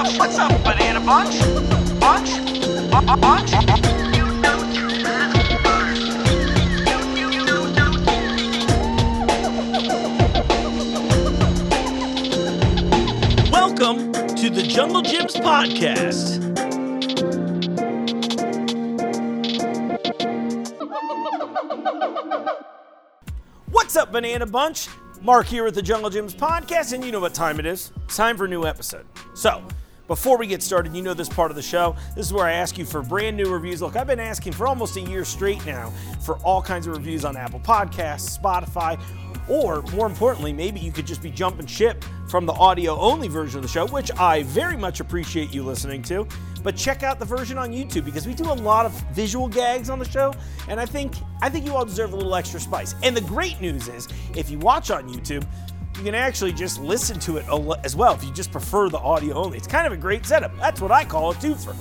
up? What's up, banana bunch? Bunch? Bu- bu- bunch? Welcome to the Jungle Jim's podcast. What's up, Banana Bunch? Mark here with the Jungle Jim's podcast, and you know what time it is. It's time for a new episode. So, before we get started, you know this part of the show. This is where I ask you for brand new reviews. Look, I've been asking for almost a year straight now for all kinds of reviews on Apple Podcasts, Spotify, or more importantly, maybe you could just be jumping ship from the audio only version of the show, which I very much appreciate you listening to. But check out the version on YouTube because we do a lot of visual gags on the show, and I think I think you all deserve a little extra spice. And the great news is, if you watch on YouTube, you can actually just listen to it as well if you just prefer the audio only. It's kind of a great setup. That's what I call a twofer.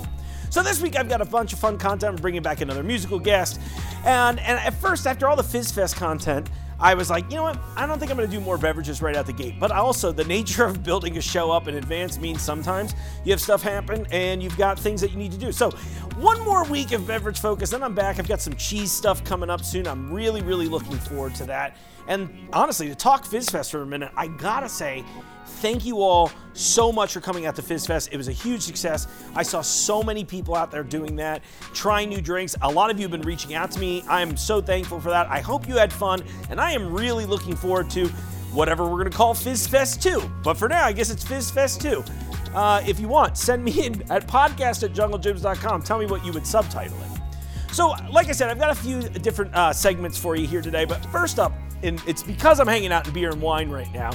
So this week I've got a bunch of fun content. I'm bringing back another musical guest, and and at first after all the Fizz Fest content. I was like, you know what? I don't think I'm going to do more beverages right out the gate. But also, the nature of building a show up in advance means sometimes you have stuff happen and you've got things that you need to do. So, one more week of beverage focus, then I'm back. I've got some cheese stuff coming up soon. I'm really, really looking forward to that. And honestly, to talk Fizz Fest for a minute, I gotta say, thank you all so much for coming out to Fizz Fest. It was a huge success. I saw so many people out there doing that, trying new drinks. A lot of you have been reaching out to me. I am so thankful for that. I hope you had fun, and I am really looking forward to whatever we're gonna call Fizz Fest 2. But for now, I guess it's Fizz Fest 2. Uh, if you want, send me in at podcast at junglejims.com. Tell me what you would subtitle it. So, like I said, I've got a few different uh, segments for you here today. But first up, and it's because I'm hanging out in beer and wine right now,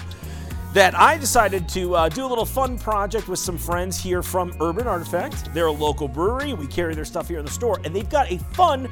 that I decided to uh, do a little fun project with some friends here from Urban Artifact. They're a local brewery. We carry their stuff here in the store, and they've got a fun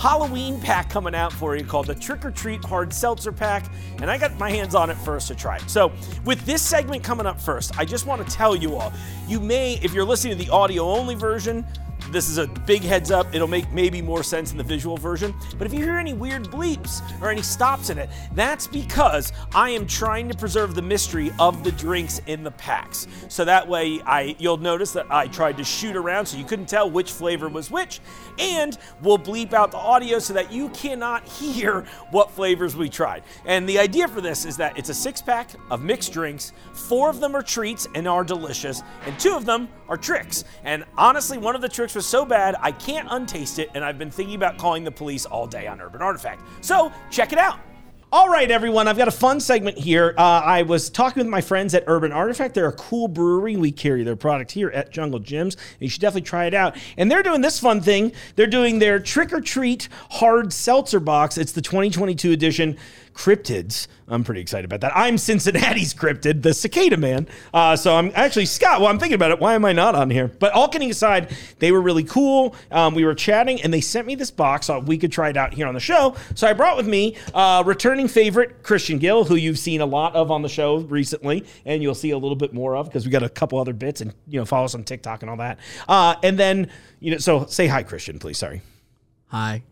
Halloween pack coming out for you called the Trick or Treat Hard Seltzer Pack. And I got my hands on it first to try it. So, with this segment coming up first, I just want to tell you all you may, if you're listening to the audio only version, this is a big heads up. It'll make maybe more sense in the visual version. But if you hear any weird bleeps or any stops in it, that's because I am trying to preserve the mystery of the drinks in the packs. So that way I you'll notice that I tried to shoot around so you couldn't tell which flavor was which. And we'll bleep out the audio so that you cannot hear what flavors we tried. And the idea for this is that it's a six pack of mixed drinks. Four of them are treats and are delicious, and two of them are tricks. And honestly, one of the tricks was so bad I can't untaste it, and I've been thinking about calling the police all day on Urban Artifact. So check it out. All right, everyone, I've got a fun segment here. Uh, I was talking with my friends at Urban Artifact. They're a cool brewery. We carry their product here at Jungle Jim's. You should definitely try it out. And they're doing this fun thing. They're doing their trick or treat hard seltzer box. It's the 2022 edition cryptids. I'm pretty excited about that. I'm Cincinnati's cryptid, the cicada man. Uh, so I'm actually Scott. Well, I'm thinking about it. Why am I not on here? But all kidding aside, they were really cool. Um, we were chatting, and they sent me this box so we could try it out here on the show. So I brought with me uh, returning favorite Christian Gill, who you've seen a lot of on the show recently, and you'll see a little bit more of because we got a couple other bits, and you know, follow us on TikTok and all that. Uh, and then you know, so say hi, Christian, please. Sorry. Hi.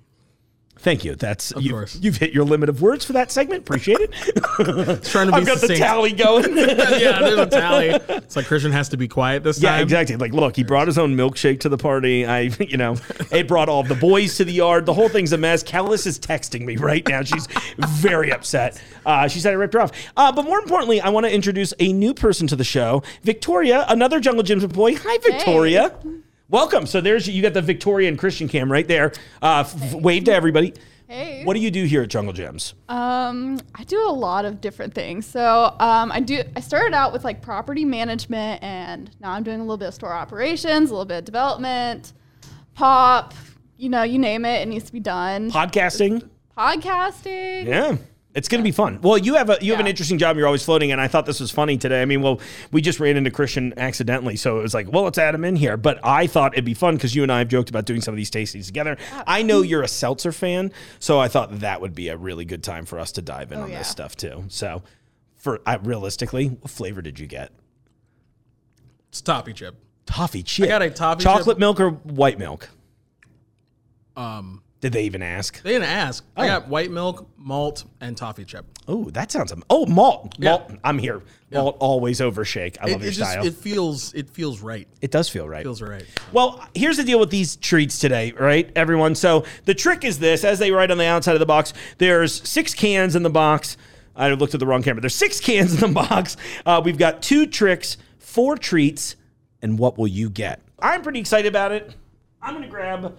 Thank you. That's you, course. you've hit your limit of words for that segment. Appreciate it. Trying to be I've got the tally going. yeah, there's a tally. It's like Christian has to be quiet this Yeah, time. Yeah, exactly. Like, look, he brought his own milkshake to the party. I, you know, it brought all the boys to the yard. The whole thing's a mess. Kelis is texting me right now. She's very upset. Uh, she said I ripped her off. Uh, but more importantly, I want to introduce a new person to the show, Victoria, another Jungle Jim's employee. Hi, Victoria. Welcome. So there's you got the Victoria and Christian cam right there. Uh, f- wave to everybody. Hey. What do you do here at Jungle Jim's? Um, I do a lot of different things. So um, I do. I started out with like property management, and now I'm doing a little bit of store operations, a little bit of development, pop. You know, you name it, it needs to be done. Podcasting. Podcasting. Yeah. It's going to be fun. Well, you have a you have an interesting job. You're always floating, and I thought this was funny today. I mean, well, we just ran into Christian accidentally, so it was like, well, let's add him in here. But I thought it'd be fun because you and I have joked about doing some of these tastings together. I know you're a seltzer fan, so I thought that would be a really good time for us to dive in on yeah. this stuff too. So, for I, realistically, what flavor did you get? It's toffee chip. Toffee chip. I got a toffee chip. chocolate chip- milk or white milk. Um, Did they even ask? They didn't ask. I got white milk, malt, and toffee chip. Oh, that sounds. am- Oh, malt. Yeah. Malt. I'm here. Malt always over shake. I It, love your it just style. it feels it feels right. it does feel right. Feels right. Well, here's the deal with these treats today, right, everyone? So the trick is this: as they write on the outside of the box, there's six cans in the box. I looked at the wrong camera. There's six cans in the box. Uh, we've got two tricks, four treats, and what will you get? I'm pretty excited about it. I'm gonna grab.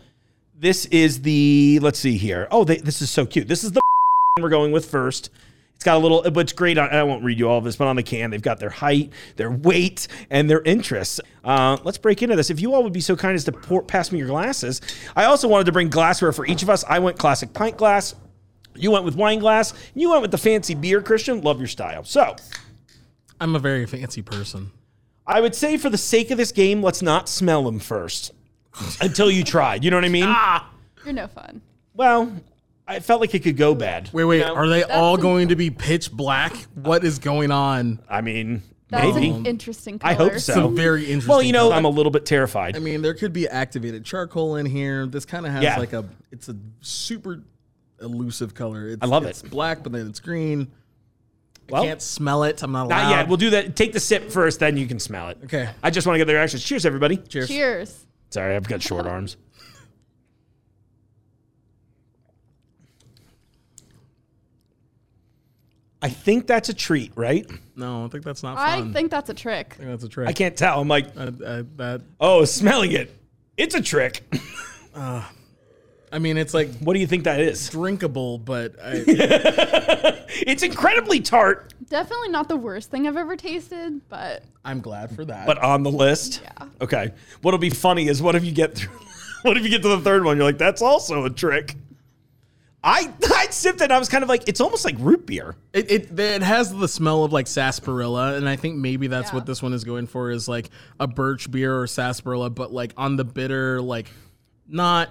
This is the. Let's see here. Oh, they, this is so cute. This is the we're going with first. It's got a little, but it's great. On, I won't read you all of this, but on the can, they've got their height, their weight, and their interests. Uh, let's break into this. If you all would be so kind as to pour, pass me your glasses. I also wanted to bring glassware for each of us. I went classic pint glass. You went with wine glass. You went with the fancy beer, Christian. Love your style. So I'm a very fancy person. I would say, for the sake of this game, let's not smell them first until you tried. You know what I mean? Ah. You're no fun. Well, I felt like it could go bad. Wait, wait. You know? Are they all going to be pitch black? What is going on? I mean, That's maybe. an interesting color. I hope It's so. a very interesting. Well, you know, color. I'm a little bit terrified. I mean, there could be activated charcoal in here. This kind of has Yeah. like a. It's a super elusive color. It's, I love it's it. black, but then it's green. Well, I can't smell it. I'm not allowed. not yet. We'll do that. Take the sip first, then you can smell it. Okay. I just want to get the reactions. Cheers, everybody. Cheers. Cheers. Sorry, I've got short arms. I think that's a treat, right? No, I think that's not I fun. think that's a trick. I think that's a trick. I can't tell. I'm like, Uh, uh, that. oh, smelling it. It's a trick. I mean, it's like What do you think that is? drinkable, but I, It's incredibly tart, Definitely not the worst thing I've ever tasted, but I'm glad for that. but on the list. Yeah. Okay. What'll be funny is what if you get through what if you get to the third one? You're like, that's also a trick. I I sipped it and I was kind of like, it's almost like root beer. It, it it has the smell of like sarsaparilla, and I think maybe that's Yeah. what this one is going for is like a birch beer or sarsaparilla, but like on the bitter, like not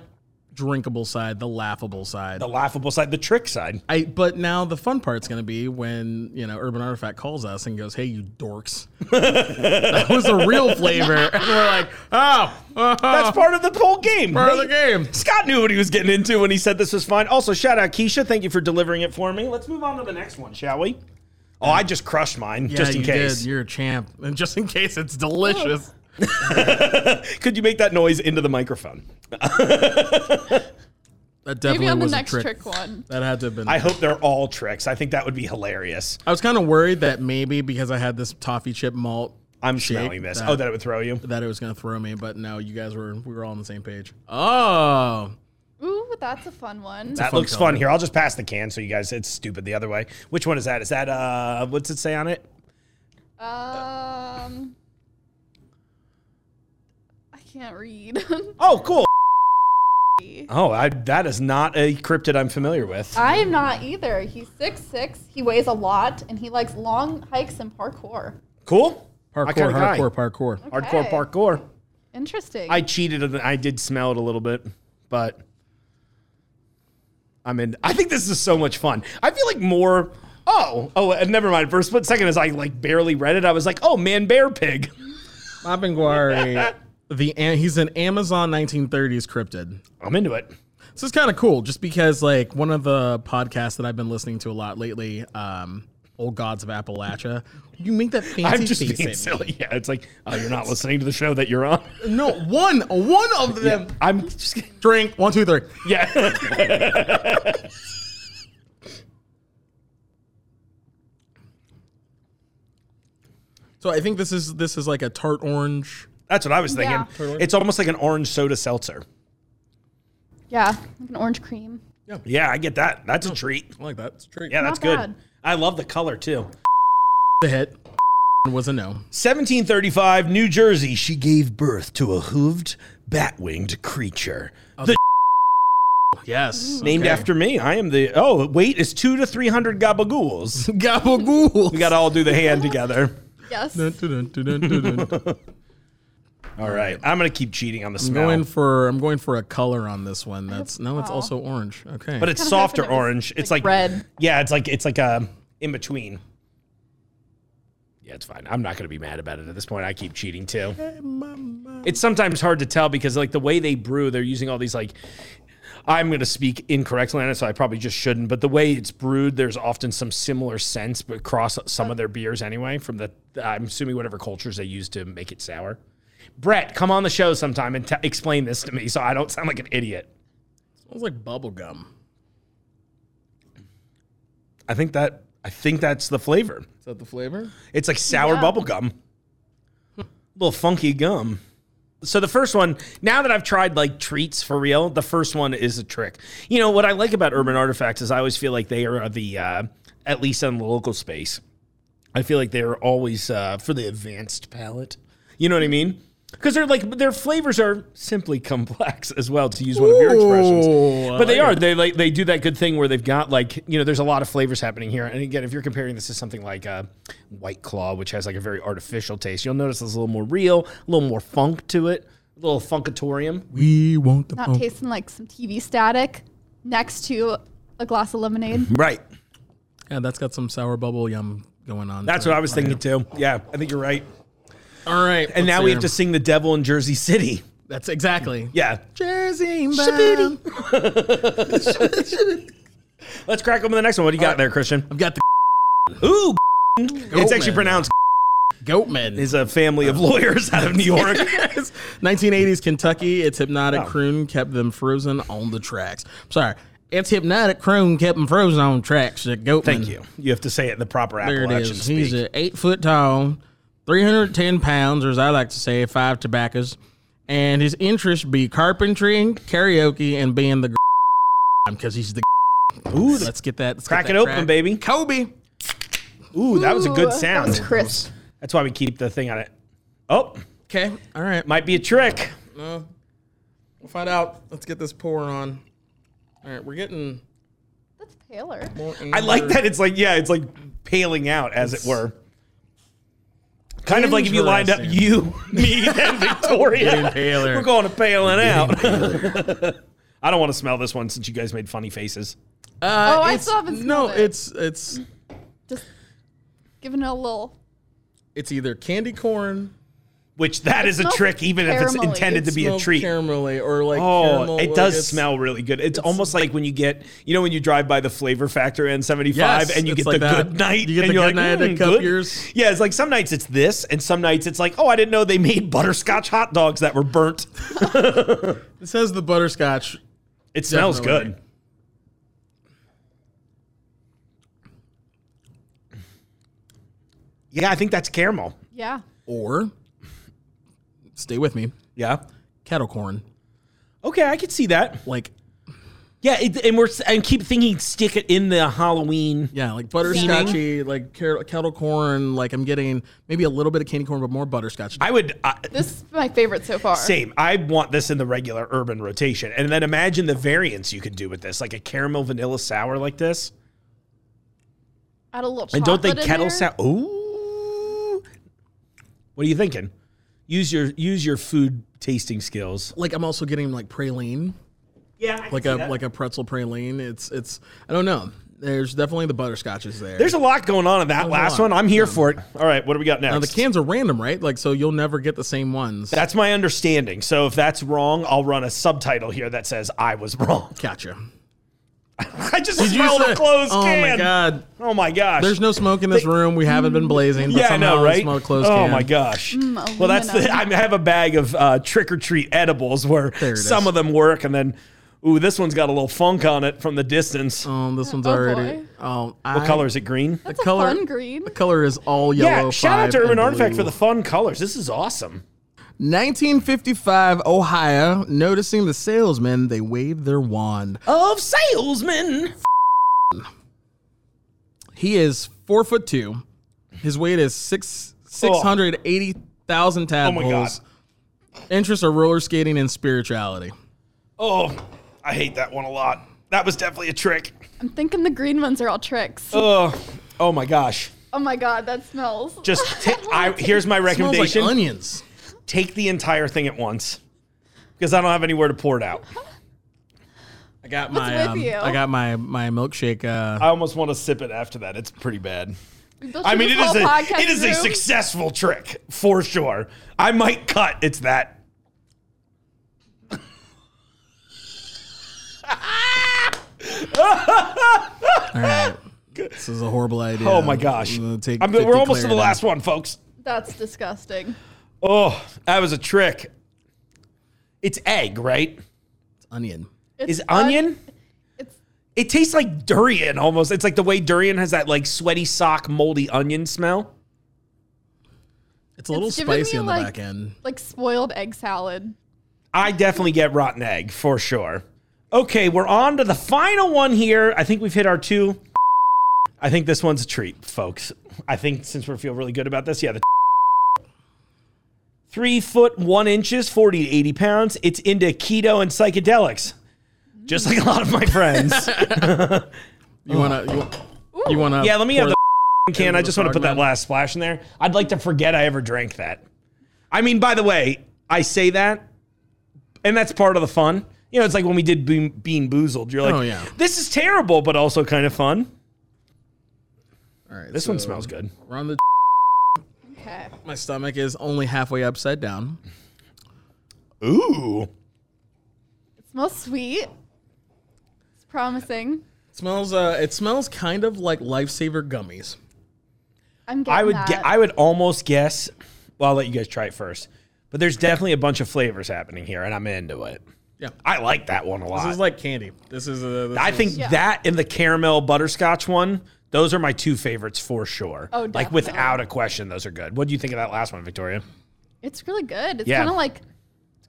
drinkable side, the laughable side. The laughable side, the trick side. I but now the fun part's gonna be when you know Urban Artifact calls us and goes, "Hey, you dorks, that was a real flavor," and we're like, "Oh, uh, That's part of the whole game. part of the game." Scott knew what he was getting into when he said this was fine. Also, shout out Keisha. Thank you for delivering it for me. Let's move on to the next one, shall we? Oh, I just crushed mine, Yeah, just in you case. did. You're a champ, and just in case it's delicious. Could you make that noise into the microphone? That definitely maybe on the was next a trick. trick one. That had to have been. I hope they're all tricks. I think that would be hilarious. I was kind of worried that maybe because I had this toffee chip malt, I'm shake, smelling this. That, oh, that it would throw you. that it was going to throw me. But no, you guys were we were all on the same page. Oh, Ooh, that's a fun one. That fun looks color. fun. Here, I'll just pass the can so you guys. It's stupid the other way. Which one is that? Is that uh? What's it say on it? Um, I can't read. Oh, cool. Oh, I, that is not a cryptid I'm familiar with. I am not either. He's six six. He weighs a lot, and he likes long hikes and parkour. Cool. Parkour, kinda guy. hardcore, parkour. Hardcore Okay. parkour. Interesting. I cheated and I did smell it a little bit, but I'm in. I think this is so much fun. I feel like more. Oh, oh, and never mind. For a split second, as I like barely read it, I was like, "Oh, man, bear pig." Mapinguari, the he's an Amazon 1930s cryptid. I'm into it. This is kind of cool, just because like one of the podcasts that I've been listening to a lot lately, um, Old Gods of Appalachia. You make that fancy I'm just face being at me. silly. Yeah, it's like, oh, you're not listening to the show that you're on. No, one, one of them. I'm just kidding. Drink one, two, three. Yeah. So I think this is this is like a tart orange. That's what I was thinking. Yeah. Totally. It's almost like an orange soda seltzer. yeah, like an orange cream. Yeah, Yeah, I get that. That's a treat. I like that. It's a treat. Yeah, that's Not good. bad. I love the color too. The hit was a no. 1735, New Jersey, she gave birth to a hooved, bat winged creature. The Yes. named after me. I am the. Oh, weight is two to 300 gabagools. Gabagool. We got to all do the hand together. Yes. Dun, dun, dun, dun, dun, dun, dun. All right. I'm going to keep cheating on the I'm smell. going for I'm going for a color on this one. That's no, it's Aw. also orange. Okay. but it's Kinda softer hoping it was, orange. It's like, red. Yeah, it's like it's like a in between. Yeah, it's fine. I'm not going to be mad about it at this point. I keep cheating too. It's sometimes hard to tell because like the way they brew, they're using all these like I'm going to speak incorrectly on it, so I probably just shouldn't. But the way it's brewed, there's often some similar scents but across some of their beers anyway. From the, I'm assuming whatever cultures they use to make it sour. Brett, come on the show sometime and t- explain this to me so I don't sound like an idiot. Smells like bubble gum. I think that I think that's the flavor. Is that the flavor? It's like sour Yeah. bubble gum. little funky gum. So the first one, now that I've tried like treats for real, the first one is a trick. You know what I like about Urban Artifacts is I always feel like they are the uh, at least in the local space. I feel like they're always uh, for the advanced palate. You know what I mean? Because they're like their flavors are simply complex as well, to use one of your expressions. Ooh, But they like are it. they like they do that good thing where they've got like you know there's a lot of flavors happening here. And again, if you're comparing this to something like uh, White Claw, which has like a very artificial taste, you'll notice there's a little more real, a little more funk to it, a little funkatorium. We want the Not tasting like some TV static next to a glass of lemonade. Right. Yeah, that's got some sour bubble yum going on. That's what. I was thinking too. Yeah, I think you're right. All right, And now we have to sing the devil in Jersey City. That's exactly. Yeah. Jersey. Let's crack open the next one. What do you got there, Christian? I've got the Ooh. It's actually Goatman. pronounced Goatman. is a family of lawyers out of New York. 1980s Kentucky. Its hypnotic Oh. croon kept them frozen on the tracks. Sorry, its hypnotic croon kept them frozen on tracks. The Goatman. Thank you. You have to say it in the proper There it Appalachian is. speak. He's a eight foot tall, 310 pounds, or as I like to say, five tobaccos. And his interests be carpentry, karaoke, and being the because he's the. Ooh, Let's get that. Let's crack get it that open, track. baby. Kobe. Ooh, that was a Ooh, good that sound. was crisp. That's why we keep the thing on it. Oh, Okay. All right. might be a trick. Uh, we'll find out. Let's get this pour on. All right. We're getting That's paler. more. I like amber. that it's like, yeah, it's like paling out, as it were. Kind of like if you lined up you, me, and Victoria. We're going to paling out. I don't want to smell this one since you guys made funny faces. Uh, Oh, I it's- still haven't No, smelled it. it's it's Just giving it a little. it's either candy corn. Which that is a trick, even if it's intended to be a treat. caramelly or like Oh, caramel, it does it's- smell really good. It's, almost like when you get, you know, when you drive by the Flavor Factor N75 and you get like the that. good night. You get and the you're good like, night "Mm, Cup good." Years. Yeah, it's like some nights it's this, and some nights it's like, oh, I didn't know they made butterscotch hot dogs that were burnt. It says the butterscotch. It smells Definitely. good. Yeah, I think that's caramel. Yeah. Or stay with me, Yeah. kettle corn. Okay, I could see that. Like Yeah, it, and we're and keep thinking stick it in the Halloween. yeah, like butterscotchy, like car- kettle corn. Like I'm getting maybe a little bit of candy corn, but more butterscotch. I would uh, This is my favorite so far. Same. I want this in the regular urban rotation. And then imagine the variants you could do with this, like a caramel vanilla sour like this. Add a little And don't they kettle there. sour? Ooh. What are you thinking? Use your use your food tasting skills. like I'm also getting like praline, Yeah, like a like a pretzel praline. It's it's I don't know. There's definitely the butterscotches there. There's a lot going on in that There's last one. I'm here for it. All right, what do we got next? now the cans are random, right? Like so you'll never get the same ones. that's my understanding. So if that's wrong, I'll run a subtitle here that says I was wrong. Gotcha. I just Did smelled say- a closed oh can. my god. Oh my gosh. There's no smoke in this room. We haven't been blazing. But Yeah, I somehow know, right? Smell a closed oh can. my gosh. well, that's the. I have a bag of uh, trick or treat edibles where some is. of them work, and then, ooh, this one's got a little funk on it from the distance. Um, this one's Oh, already. boy. Um, what color is it? Green. The That's a color. fun green. The color is all yellow. yeah. Shout out to Urban Artifact blue. for the fun colors. This is awesome. 1955 Ohio. Noticing the salesman, they waved their wand. Of salesmen. He is four foot two. His weight is six six oh. hundred eighty thousand Oh my tadpoles. Interests are roller skating and spirituality. Oh, I hate that one a lot. That was definitely a trick. I'm thinking the green ones are all tricks. Oh, oh my gosh. Oh my god, that smells. Just ta- I, here's my Smells like recommendation. onions. Take the entire thing at once because I don't have anywhere to pour it out. I got What's my with um, you? I got my my milkshake. Uh, I almost want to sip it after that. It's pretty bad. We built I mean, this it is whole a podcast it is a room. successful trick for sure. I might cut. It's that. All right. This is a horrible idea. Oh my gosh. I'm gonna take I'm- 50 we're almost to the Claritin. last one, folks. That's disgusting. Oh, that was a trick. It's egg, right? It's onion. It's Is un- onion? It's It tastes like durian almost. It's like the way durian has that like sweaty sock, moldy onion smell. It's a little It's giving spicy me, on the like- back end. like spoiled egg salad. I definitely get rotten egg for sure. Okay, we're on to the final one here. I think we've hit our two. I think this one's a treat, folks. I think since we feel really good about this, yeah, the three foot one inches, 40 to 80 pounds. It's into keto and psychedelics, just like a lot of my friends. You wanna you, you wanna yeah, let me have pour the can. I just want to put that last splash in there. I'd like to forget I ever drank that. I mean, by the way, I say that, and that's part of the fun. You know, it's like when we did Bean, bean Boozled. You're like, Oh, yeah. this is terrible, but also kind of fun. All right, This one smells good. We're on the Okay. My stomach is only halfway upside down. Ooh. It smells sweet. It's promising. It smells uh it smells kind of like lifesaver gummies. I'm getting I would that. get. I would almost guess. Well, I'll let you guys try it first. But there's definitely a bunch of flavors happening here, and I'm into it. Yeah. I like that one a lot. This is like candy. This is uh, this I is- think Yeah. that and the caramel butterscotch one, those are my two favorites for sure. Oh, like without a question, those are good. What do you think of that last one, Victoria? It's really good. It's Yeah. kind of like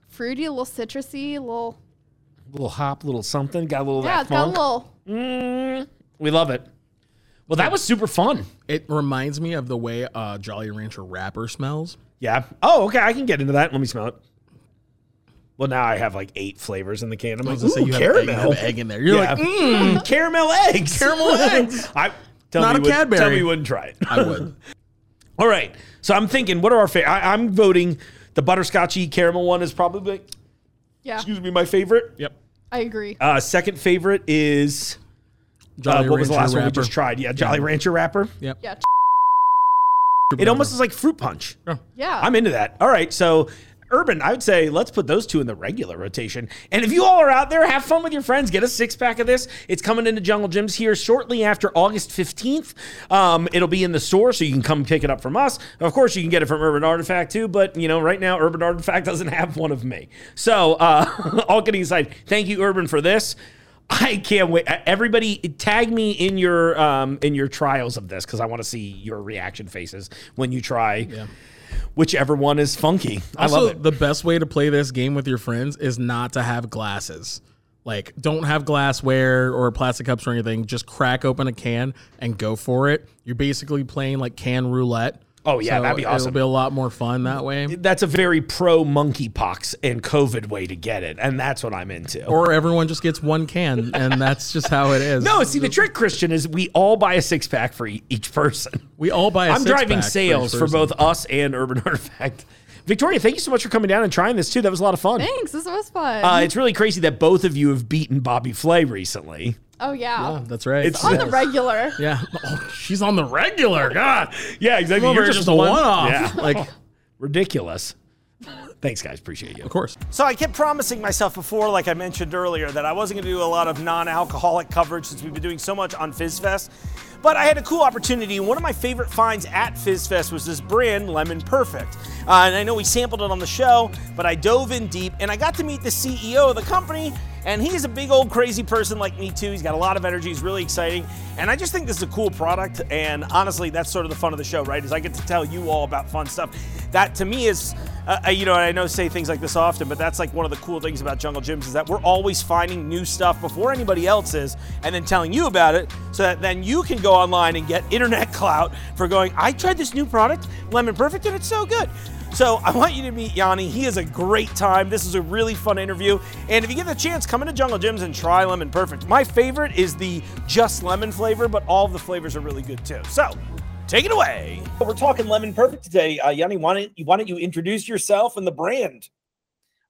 fruity, a little citrusy, a little. little hop, little something, got a little Yeah, that it's got a funk. little. We love it. Well, that was super fun. it reminds me of the way uh Jolly Rancher wrapper smells. Yeah. Oh, okay. I can get into that. Let me smell it. Well, now I have like eight flavors in the can. I'm I like, was gonna say ooh, you have, egg, you caramel. have egg in there. You're yeah. like, mm, caramel eggs. Caramel eggs. I tell Not me a would- Cadbury. Tell me you wouldn't try it. I would. All right. So I'm thinking, what are our favorite? I'm voting the butterscotchy caramel one is probably, Yeah, excuse me, my favorite. Yep. I agree. Uh, second favorite is uh, Jolly what was the Rancher last one we just tried? Yeah, Jolly Rancher wrapper. Yep. yeah, It almost is like fruit punch. yeah. I'm into that. All right, so Urban, I would say let's put those two in the regular rotation. And if you all are out there, have fun with your friends. Get a six pack of this. It's coming into Jungle Jim's here shortly after August 15th. Um, it'll be in the store, so you can come pick it up from us. Of course, you can get it from Urban Artifact too, but you know, right now, Urban Artifact doesn't have one of me. So, uh, all kidding aside, thank you, Urban, for this. I can't wait. Everybody, tag me in your um, in your trials of this because I want to see your reaction faces when you try whichever one is funky. I Also, love it. the best way to play this game with your friends is not to have glasses. Like, don't have glassware or plastic cups or anything. Just crack open a can and go for it. You're basically playing like can roulette. Oh, yeah, that'd be awesome. It'll be a lot more fun that way. That's a very pro monkeypox and COVID way to get it, and that's what I'm into. Or everyone just gets one can, and that's just how it is. no, see, the trick, Christian, is we all buy a six pack for e- each person. we all buy. i I'm driving sales for both us and Urban Artifact. Victoria, thank you so much for coming down and trying this too. That was a lot of fun. Thanks. This was fun. Uh, it's really crazy that both of you have beaten Bobby Flay recently. Oh yeah. Yeah, that's right. It's- On the regular. yeah. Oh, she's on the regular. God, Yeah, exactly. You're just a one-off. Yeah, Like, ridiculous. Thanks, guys. Appreciate you. of course. So I kept promising myself before, like I mentioned earlier, that I wasn't going to do a lot of non-alcoholic coverage since we've been doing so much on FizzFest. But I had a cool opportunity. One of my favorite finds at FizzFest was this brand, Lemon Perfect. Uh, and I know we sampled it on the show, but I dove in deep and I got to meet the CEO of the company. And he's a big old crazy person like me too. He's got a lot of energy. He's really exciting. And I just think this is a cool product. And honestly, that's sort of the fun of the show, right? Is I get to tell you all about fun stuff. That to me is uh, you know, I know say things like this often, but that's like one of the cool things about Jungle Jim's is that we're always finding new stuff before anybody else is, and then telling you about it, so that then you can go online and get internet clout for going. I tried this new product, Lemon Perfect, and it's so good. So I want you to meet Yanni. He is a great time. This is a really fun interview, and if you get the chance, come into Jungle Jim's and try Lemon Perfect. My favorite is the just lemon flavor, but all of the flavors are really good too. So. Take it away. We're talking Lemon Perfect today. Uh, Yanni, why don't, you, why don't you introduce yourself and the brand?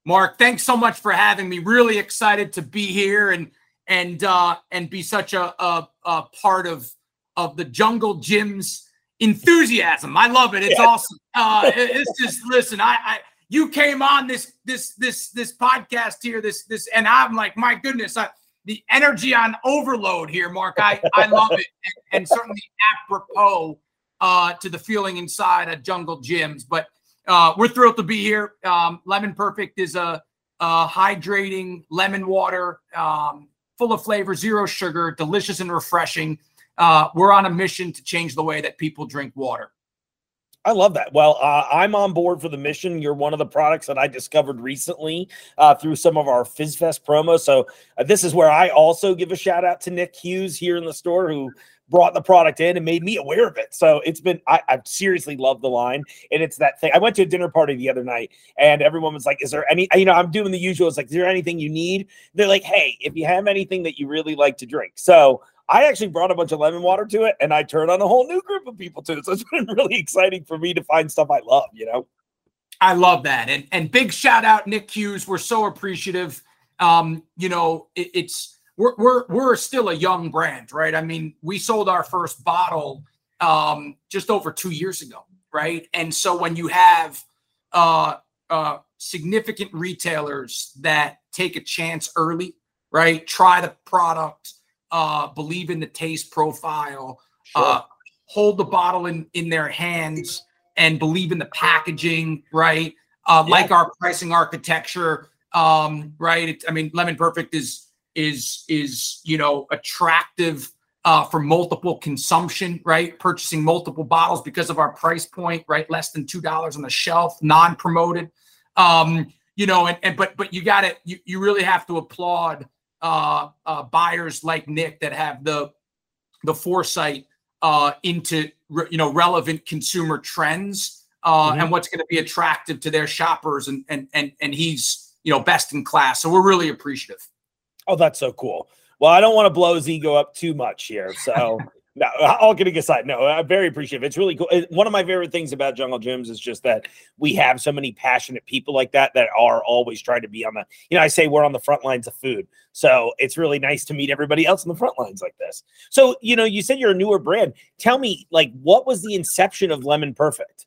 Mark, thanks so much for having me. Really excited to be here and and uh, and be such a, a, a part of of the Jungle Jim's enthusiasm. I love it. It's Yeah. awesome. Uh, it's just listen. I, I you came on this this this this podcast here. This this and I'm like, my goodness. I the energy on overload here, Mark. I, I love it. And, and certainly apropos uh, to the feeling inside of Jungle Jim's. But uh, we're thrilled to be here. Um, lemon Perfect is a, a hydrating lemon water, um, full of flavor, zero sugar, delicious and refreshing. Uh, we're on a mission to change the way that people drink water. I love that. Well, uh, I'm on board for the mission. You're one of the products that I discovered recently uh, through some of our FizzFest promos. So uh, this is where I also give a shout out to Nick Hughes here in the store who brought the product in and made me aware of it. So it's been I, I seriously love the line, and it's that thing. I went to a dinner party the other night, and everyone was like, "Is there any?" You know, I'm doing the usual. It's like, "Is there anything you need?" They're like, "Hey, if you have anything that you really like to drink." So I actually brought a bunch of lemon water to it, and I turned on a whole new group of people too. So it's been really exciting for me to find stuff I love. You know. I love that, and and big shout out Nick Hughes. We're so appreciative. Um, you know, it, it's we're we're we're still a young brand, right? I mean, we sold our first bottle um, just over two years ago, right? And so when you have uh, uh, significant retailers that take a chance early, right? Try the product, uh, believe in the taste profile, Sure. uh, hold the bottle in in their hands, and believe in the packaging, right? Uh, Yeah. Like our pricing architecture, um, right? It, I mean, Lemon Perfect is is is you know attractive uh, for multiple consumption, right? Purchasing multiple bottles because of our price point, right? Less than two dollars on the shelf, non-promoted. Um, you know, and, and but but you got to you, you really have to applaud uh, uh, buyers like Nick that have the the foresight uh, into re- you know relevant consumer trends uh, Mhm. and what's going to be attractive to their shoppers, and and and and he's you know best in class. So we're really appreciative. Oh, that's so cool. Well, I don't want to blow his ego up too much here. So, no, all kidding aside, no, I'm very appreciative. It's really cool. One of my favorite things about Jungle Jim's is just that we have so many passionate people like that that are always trying to be on the, you know, I say we're on the front lines of food. So it's really nice to meet everybody else on the front lines like this. So, you know, you said you're a newer brand. Tell me, like, what was the inception of Lemon Perfect?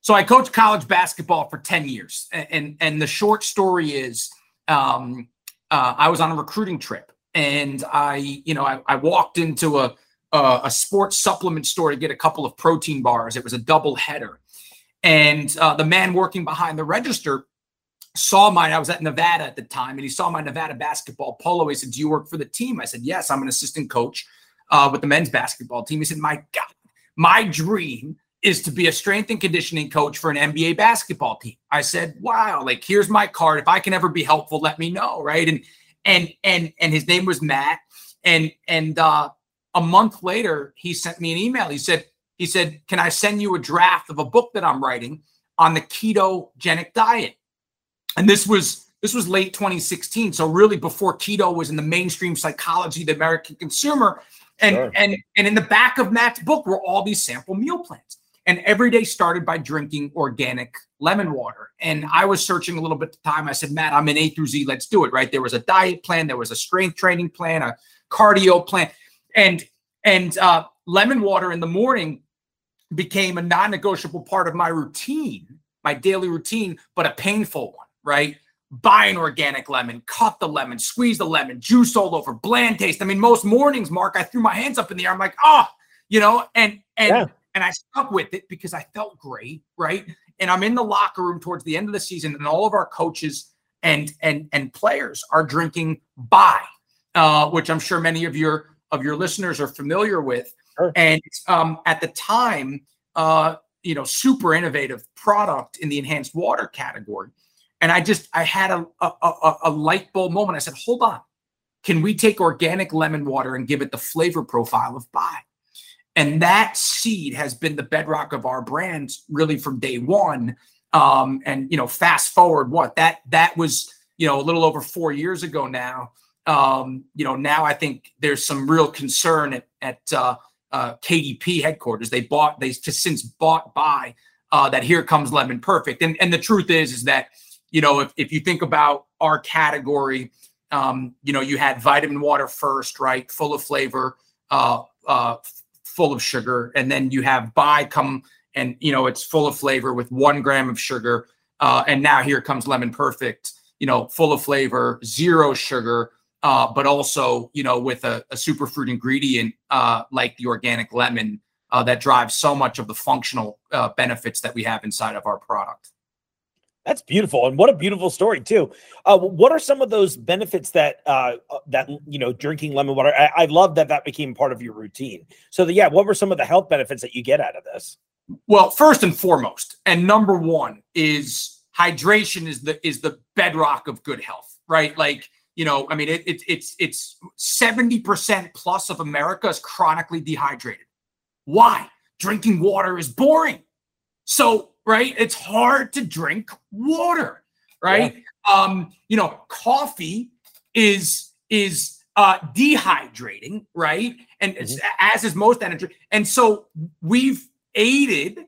So I coached college basketball for 10 years. a- And and the short story is um, uh, I was on a recruiting trip and I, you know, I, I walked into a, a a sports supplement store to get a couple of protein bars. It was a double header. And uh, the man working behind the register saw mine. I was at Nevada at the time, and he saw my Nevada basketball polo. He said, "Do you work for the team?" I said, "Yes, I'm an assistant coach uh, with the men's basketball team." He said, "My God, my dream is to be a strength and conditioning coach for an NBA basketball team." I said, "Wow, like here's my card. If I can ever be helpful, let me know." Right? And and and and his name was Matt. And and uh, a month later, he sent me an email. He said, he said, "Can I send you a draft of a book that I'm writing on the ketogenic diet?" And this was this was late 2016, so really before keto was in the mainstream psychology the American consumer. And Sure. and and in the back of Matt's book were all these sample meal plans. And every day started by drinking organic lemon water. And I was searching a little bit the time. I said, Matt, I'm in A through Z. Let's do it. Right. There was a diet plan, there was a strength training plan, a cardio plan, and and uh, lemon water in the morning became a non-negotiable part of my routine, my daily routine, but a painful one, right? Buy an organic lemon, cut the lemon, squeeze the lemon, juice all over, bland taste. I mean, most mornings, Mark, I threw my hands up in the air. I'm like, oh, you know, and and Yeah. And I stuck with it because I felt great, right? And I'm in the locker room towards the end of the season, and all of our coaches and and and players are drinking Bai, uh, which I'm sure many of your of your listeners are familiar with. Sure. And um, at the time, uh, you know, super innovative product in the enhanced water category. And I just I had a a, a, a light bulb moment. I said, hold on, can we take organic lemon water and give it the flavor profile of Bai? And that seed has been the bedrock of our brand really from day one. Um, and you know, fast forward, what that that was, you know, a little over four years ago now. Um, you know, now I think there's some real concern at, at uh, uh, KDP headquarters. They bought, they just since bought by uh, that. Here comes Lemon Perfect, and and the truth is, is that you know, if if you think about our category, um, you know, you had vitamin water first, right, full of flavor, uh, uh, full of sugar, and then you have Bai come and you know it's full of flavor with one gram of sugar, uh, and now here comes Lemon Perfect, you know, full of flavor, zero sugar, uh, but also you know with a, a superfruit ingredient uh, like the organic lemon uh, that drives so much of the functional uh, benefits that we have inside of our product. That's beautiful, and what a beautiful story too. Uh, what are some of those benefits that uh, uh, that you know drinking lemon water? I, I love that that became part of your routine. So, the, yeah, what were some of the health benefits that you get out of this? Well, first and foremost, and number one is hydration is the is the bedrock of good health, right? Like you know, I mean, it, it it's it's seventy percent plus of America is chronically dehydrated. Why? Drinking water is boring. So right? It's hard to drink water, right? Yeah. Um, you know, coffee is is uh dehydrating, right? And mm-hmm. as is most energy. And so we've aided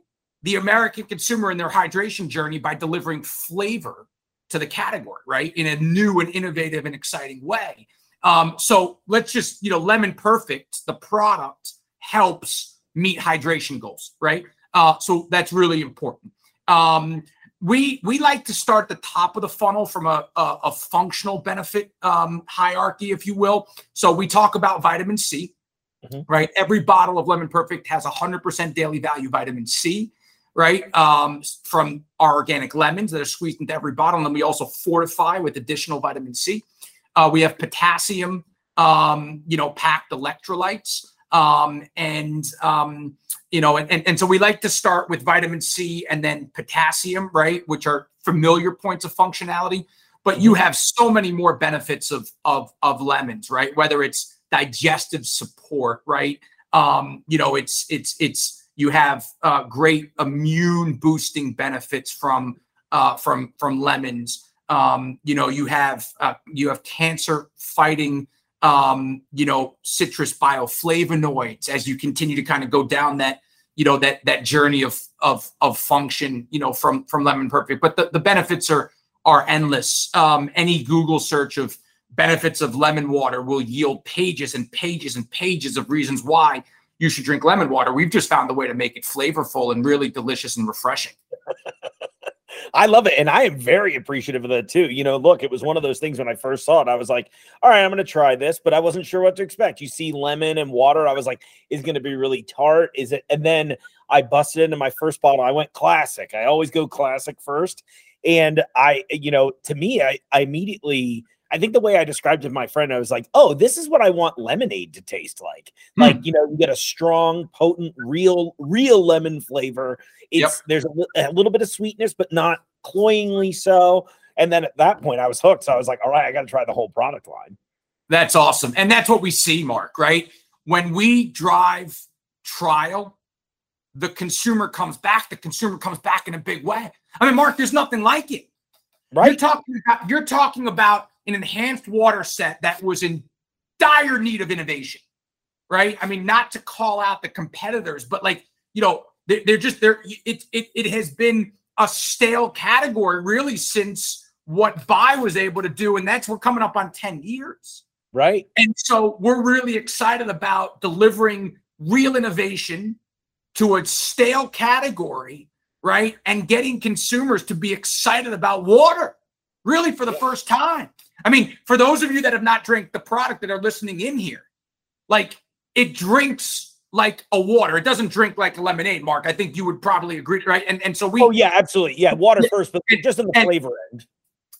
the American consumer in their hydration journey by delivering flavor to the category, right? In a new and innovative and exciting way. Um, so let's just, you know, Lemon Perfect, the product helps meet hydration goals, right? Uh, so that's really important. Um, we we like to start the top of the funnel from a, a, a functional benefit um, hierarchy, if you will. So we talk about vitamin C, mm-hmm. right? Every bottle of Lemon Perfect has 100% daily value vitamin C, right? Um, from our organic lemons that are squeezed into every bottle, and then we also fortify with additional vitamin C. Uh, we have potassium, um, you know, packed electrolytes. Um, and um, you know, and, and, and so we like to start with vitamin C and then potassium, right? Which are familiar points of functionality. But you have so many more benefits of of of lemons, right? Whether it's digestive support, right? Um, you know, it's it's it's you have uh, great immune boosting benefits from uh, from from lemons. Um, you know, you have uh, you have cancer fighting um, you know, citrus bioflavonoids as you continue to kind of go down that, you know, that that journey of of of function, you know, from from Lemon Perfect. But the, the benefits are are endless. Um, any Google search of benefits of lemon water will yield pages and pages and pages of reasons why you should drink lemon water. We've just found the way to make it flavorful and really delicious and refreshing. I love it. And I am very appreciative of that too. You know, look, it was one of those things when I first saw it, I was like, all right, I'm going to try this, but I wasn't sure what to expect. You see lemon and water. I was like, is going to be really tart? Is it? And then I busted into my first bottle. I went classic. I always go classic first. And I, you know, to me, I, I immediately, I think the way I described it to my friend, I was like, oh, this is what I want lemonade to taste like. Hmm. Like, you know, you get a strong, potent, real, real lemon flavor. It's yep. there's a, a, little bit of sweetness, but not cloyingly so. And then at that point, I was hooked. So I was like, all right, I got to try the whole product line. That's awesome. And that's what we see, Mark, right? When we drive trial, the consumer comes back. The consumer comes back in a big way. I mean, Mark, there's nothing like it. Right. You're talking about, you're talking about an enhanced water set that was in dire need of innovation, right? I mean, not to call out the competitors, but like, you know, they're, they're just there. It, it, it has been a stale category really since what Bai was able to do. And that's we're coming up on 10 years. Right. And so we're really excited about delivering real innovation to a stale category, right? And getting consumers to be excited about water really for the first time. I mean, for those of you that have not drank the product that are listening in here, like it drinks like a water. It doesn't drink like a lemonade, Mark. I think you would probably agree, right? And and so we Oh yeah, absolutely. Yeah, water first, but just in the flavor end.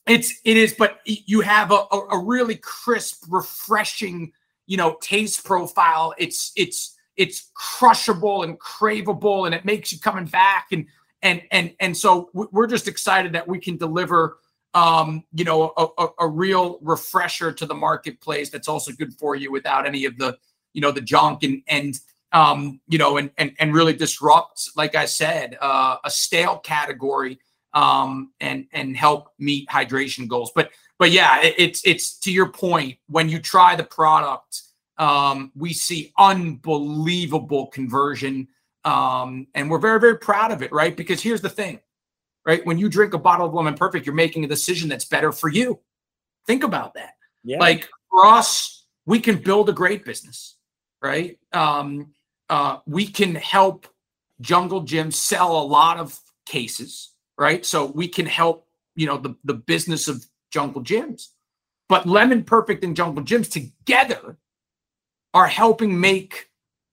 It's it is, but you have a, a, a really crisp, refreshing, you know, taste profile. It's it's it's crushable and craveable and it makes you coming back and and and and so we're just excited that we can deliver um, you know, a, a, a, real refresher to the marketplace that's also good for you without any of the, you know, the junk and and um, you know, and and and really disrupt, like I said, uh, a stale category um, and and help meet hydration goals. But but yeah, it, it's it's to your point. When you try the product, um, we see unbelievable conversion, um, and we're very very proud of it, right? Because here's the thing right? When you drink a bottle of Lemon Perfect, you're making a decision that's better for you. Think about that. Yeah. Like for us, we can build a great business, right? Um, uh, we can help Jungle Jim sell a lot of cases, right? So we can help, you know, the, the business of Jungle Jim's. but Lemon Perfect and Jungle Jim's together are helping make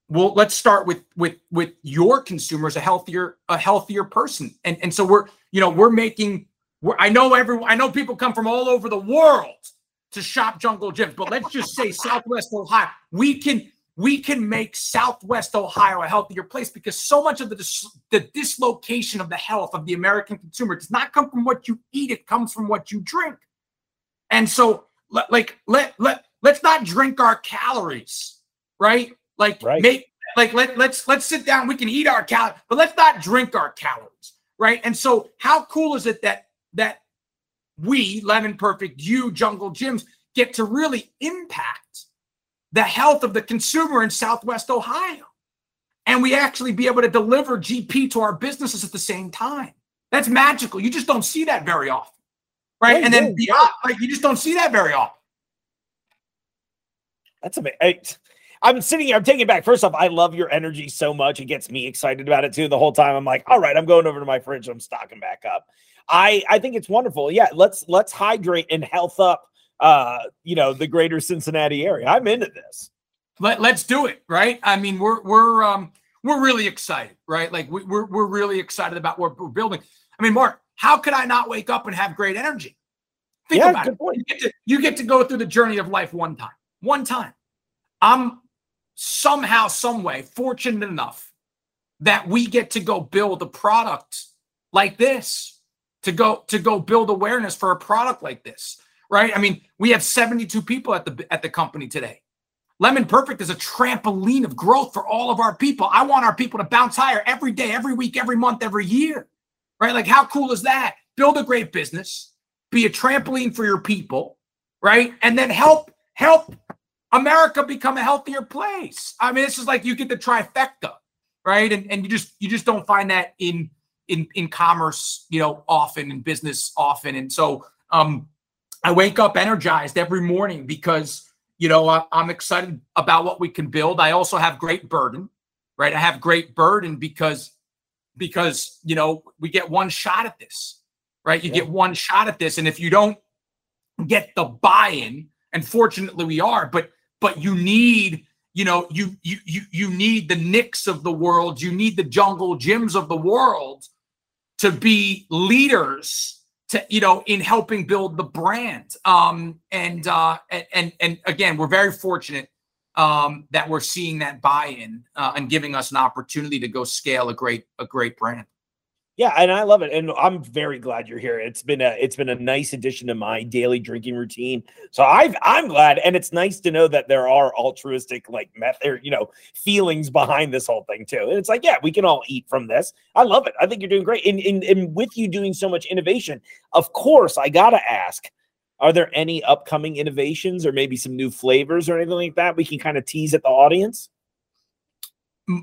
well let's start with with with your consumers a healthier a healthier person and and so we're you know we're making we're, i know everyone i know people come from all over the world to shop jungle jim's but let's just say southwest ohio we can we can make southwest ohio a healthier place because so much of the dis- the dislocation of the health of the american consumer does not come from what you eat it comes from what you drink and so like let let let's not drink our calories right like Right. make like let let's let's sit down. We can eat our calories, but let's not drink our calories, right? And so, how cool is it that that we, Lemon Perfect, you, Jungle Jim's, get to really impact the health of the consumer in Southwest Ohio, and we actually be able to deliver GP to our businesses at the same time. That's magical. You just don't see that very often, right? Yeah, and yeah, then beyond, like you just don't see that very often. That's amazing. I'm sitting here, I'm taking it back. First off, I love your energy so much. It gets me excited about it too. The whole time I'm like, all right, I'm going over to my fridge. I'm stocking back up. I I think it's wonderful. Yeah, let's let's hydrate and health up uh, you know, the greater Cincinnati area. I'm into this. Let, let's do it, right? I mean, we're we're um we're really excited, right? Like we, we're we're really excited about what we're building. I mean, Mark, how could I not wake up and have great energy? Think Yeah, about it. point. You get, to, you get to go through the journey of life one time. One time. I'm somehow, some way fortunate enough that we get to go build a product like this, to go to go build awareness for a product like this, right? I mean, we have 72 people at the at the company today. Lemon Perfect is a trampoline of growth for all of our people. I want our people to bounce higher every day, every week, every month, every year. Right? Like, how cool is that? Build a great business, be a trampoline for your people, right? And then help help America become a healthier place. I mean, this is like you get the trifecta, right? And and you just you just don't find that in in in commerce, you know, often in business often. And so um I wake up energized every morning because you know I, I'm excited about what we can build. I also have great burden, right? I have great burden because because you know we get one shot at this, right? You Yeah. get one shot at this, and if you don't get the buy-in, and fortunately we are, but but you need you know you you you you need the Knicks of the world, you need the Jungle Jim's of the world to be leaders to you know in helping build the brand. Um and uh and and, again we're very fortunate um that we're seeing that buy-in uh, and giving us an opportunity to go scale a great a great brand Yeah, and I love it, and I'm very glad you're here. It's been a it's been a nice addition to my daily drinking routine. So I've I'm glad, and it's nice to know that there are altruistic like method, you know, feelings behind this whole thing too. And it's like, yeah, we can all eat from this. I love it. I think you're doing great. And, and, and with you doing so much innovation, of course, I gotta ask. Are there any upcoming innovations or maybe some new flavors or anything like that we can kind of tease at the audience?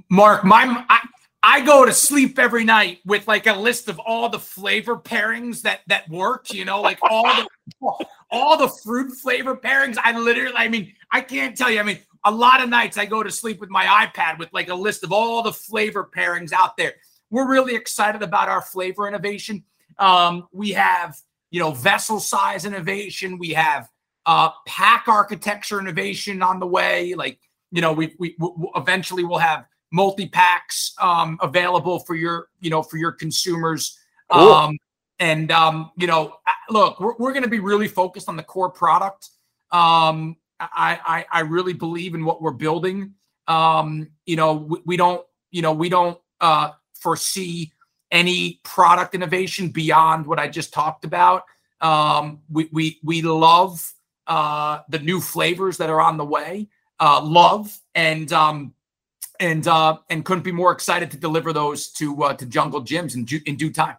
Mark, my I, I go to sleep every night with like a list of all the flavor pairings that that work. You know, like all the all the fruit flavor pairings. I literally, I mean, I can't tell you. I mean, a lot of nights I go to sleep with my iPad with like a list of all the flavor pairings out there. We're really excited about our flavor innovation. Um, we have you know vessel size innovation. We have uh, pack architecture innovation on the way. Like you know, we we, we eventually we'll have multi packs um, available for your you know for your consumers. Cool. Um, and um, you know, look, we're, we're going to be really focused on the core product. Um, I, I I really believe in what we're building. Um, you know, we, we don't you know we don't uh, foresee any product innovation beyond what I just talked about. Um, we we we love uh, the new flavors that are on the way. Uh, love and um, and uh, and couldn't be more excited to deliver those to uh, to Jungle Jim's in, due- in due time.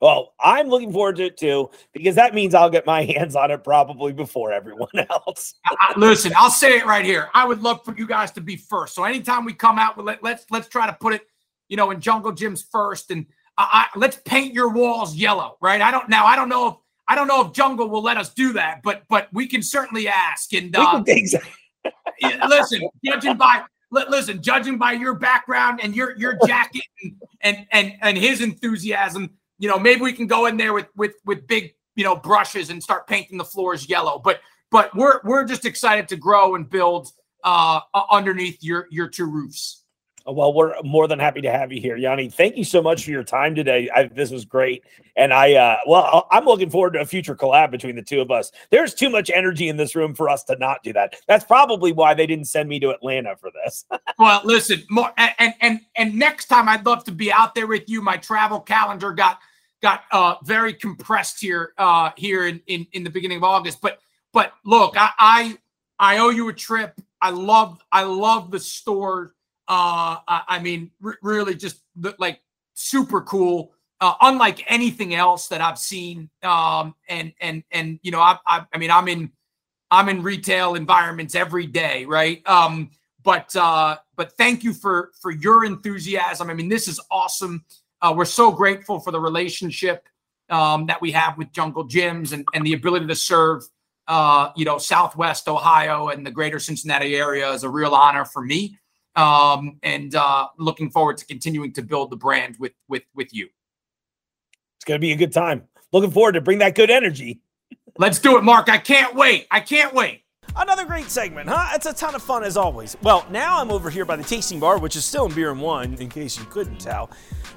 Well, I'm looking forward to it too because that means I'll get my hands on it probably before everyone else. I, I- listen, I'll say it right here. I would love for you guys to be first. So anytime we come out, let, let's let's try to put it, you know, in Jungle Jim's first, and I, I, let's paint your walls yellow, right? I don't now. I don't know if I don't know if Jungle will let us do that, but but we can certainly ask. And We uh, can take some- listen, judging by listen, judging by your background and your your jacket and and and, and his enthusiasm, you know, maybe we can go in there with with with big you know brushes and start painting the floors yellow. But but we're we're just excited to grow and build uh, underneath your your two roofs. Well, we're more than happy to have you here, Yanni. Thank you so much for your time today. I, this was great, and I, uh, well, I'm looking forward to a future collab between the two of us. There's too much energy in this room for us to not do that. That's probably why they didn't send me to Atlanta for this. Well, listen, more and and and, next time I'd love to be out there with you. My travel calendar got got uh, very compressed here uh, here in, in in the beginning of August. But but look, I I, I owe you a trip. I love I love the store. Uh, I, mean, r- really, just like super cool. Uh, unlike anything else that I've seen. Um, and and and you know, I, I I mean, I'm in I'm in retail environments every day, right? Um, but uh, but thank you for for your enthusiasm. I mean, this is awesome. Uh, we're so grateful for the relationship um, that we have with Jungle Jim's and and the ability to serve uh, you know Southwest Ohio and the greater Cincinnati area is a real honor for me. Um, and uh, looking forward to continuing to build the brand with with with you. It's going to be a good time. Looking forward to bring that good energy. Let's do it, Mark. I can't wait. I can't wait. Another great segment, huh? It's a ton of fun as always. Well, now I'm over here by the tasting bar, which is still in beer and wine, in case you couldn't tell,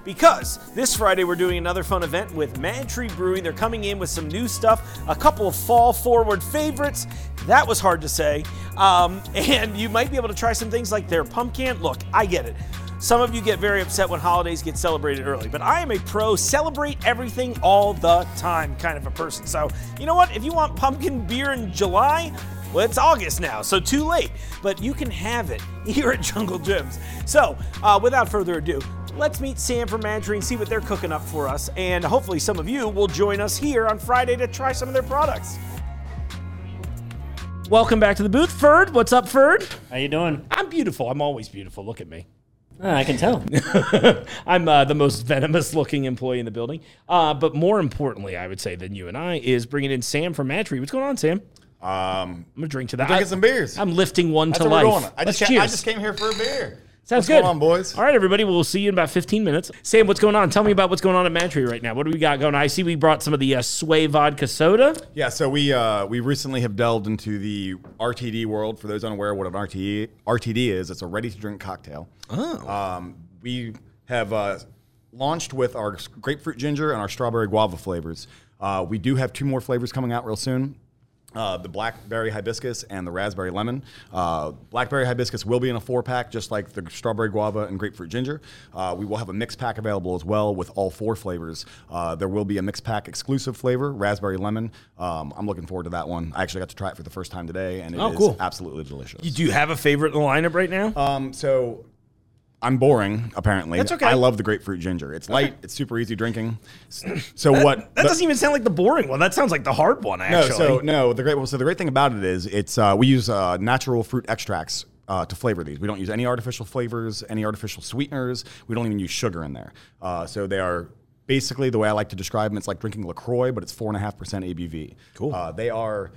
because this Friday we're doing another fun event with Mad Tree Brewing. They're coming in with some new stuff, a couple of fall forward favorites. That was hard to say. Um, and you might be able to try some things like their pumpkin. Look, I get it. Some of you get very upset when holidays get celebrated early, but I am a pro celebrate everything all the time kind of a person. So, you know what? If you want pumpkin beer in July, well, it's August now, so too late. But you can have it here at Jungle Jim's. So, uh, without further ado, let's meet Sam from Mad Tree and see what they're cooking up for us. And hopefully, some of you will join us here on Friday to try some of their products. Welcome back to the booth, Ferd. What's up, Ferd? How you doing? I'm beautiful. I'm always beautiful. Look at me. Ah, I can tell. I'm uh, the most venomous looking employee in the building. Uh, but more importantly, I would say than you and I is bringing in Sam from Mad Tree. What's going on, Sam? Um, I'm gonna drink to that. drinking I- some beers. I'm lifting one That's to where life. we're. I Let's just, came, I just came here for a beer. Sounds What's good. going on, boys? All right, everybody. We'll see you in about 15 minutes. Sam, what's going on? Tell me about what's going on at Mad Tree right now. What do we got going? on? I see we brought some of the uh, Sway vodka soda. Yeah, so we uh, we recently have delved into the RTD world. For those unaware what an RTD RTD is, it's a ready to drink cocktail. Oh. Um, we have uh, launched with our grapefruit ginger and our strawberry guava flavors. Uh, we do have two more flavors coming out real soon. Uh, the blackberry hibiscus and the raspberry lemon. Uh, blackberry hibiscus will be in a four pack, just like the strawberry guava and grapefruit ginger. Uh, we will have a mixed pack available as well with all four flavors. Uh, there will be a mixed pack exclusive flavor, raspberry lemon. Um, I'm looking forward to that one. I actually got to try it for the first time today, and it is Oh, cool. absolutely delicious. Do you have a favorite in the lineup right now? Um, so I'm boring, apparently. That's okay. I love the grapefruit ginger. It's light, it's super easy drinking. So what? that the- doesn't even sound like the boring one. That sounds like the hard one, Actually, no, so no. The great well, so the great thing about it is it's uh, we use uh, natural fruit extracts. Uh, to flavor these, we don't use any artificial flavors, any artificial sweeteners. We don't even use sugar in there. Uh, so they are basically the way I like to describe them. It's like drinking Lacroix, but it's four and a half percent ABV. Cool. Uh, they are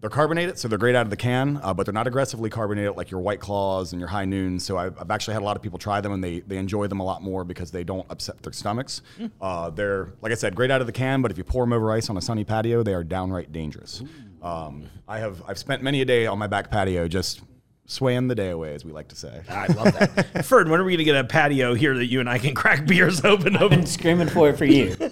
they're carbonated, so they're great out of the can, uh, but they're not aggressively carbonated like your White Claws and your High Noons. So I've, I've actually had a lot of people try them, and they they enjoy them a lot more because they don't upset their stomachs. Uh, they're like I said, great out of the can, but if you pour them over ice on a sunny patio, they are downright dangerous. Um, I have I've spent many a day on my back patio just swaying the day away, as we like to say. I love that. Ferd, when are we going to get a patio here that you and I can crack beers open? open? Been screaming for it for you.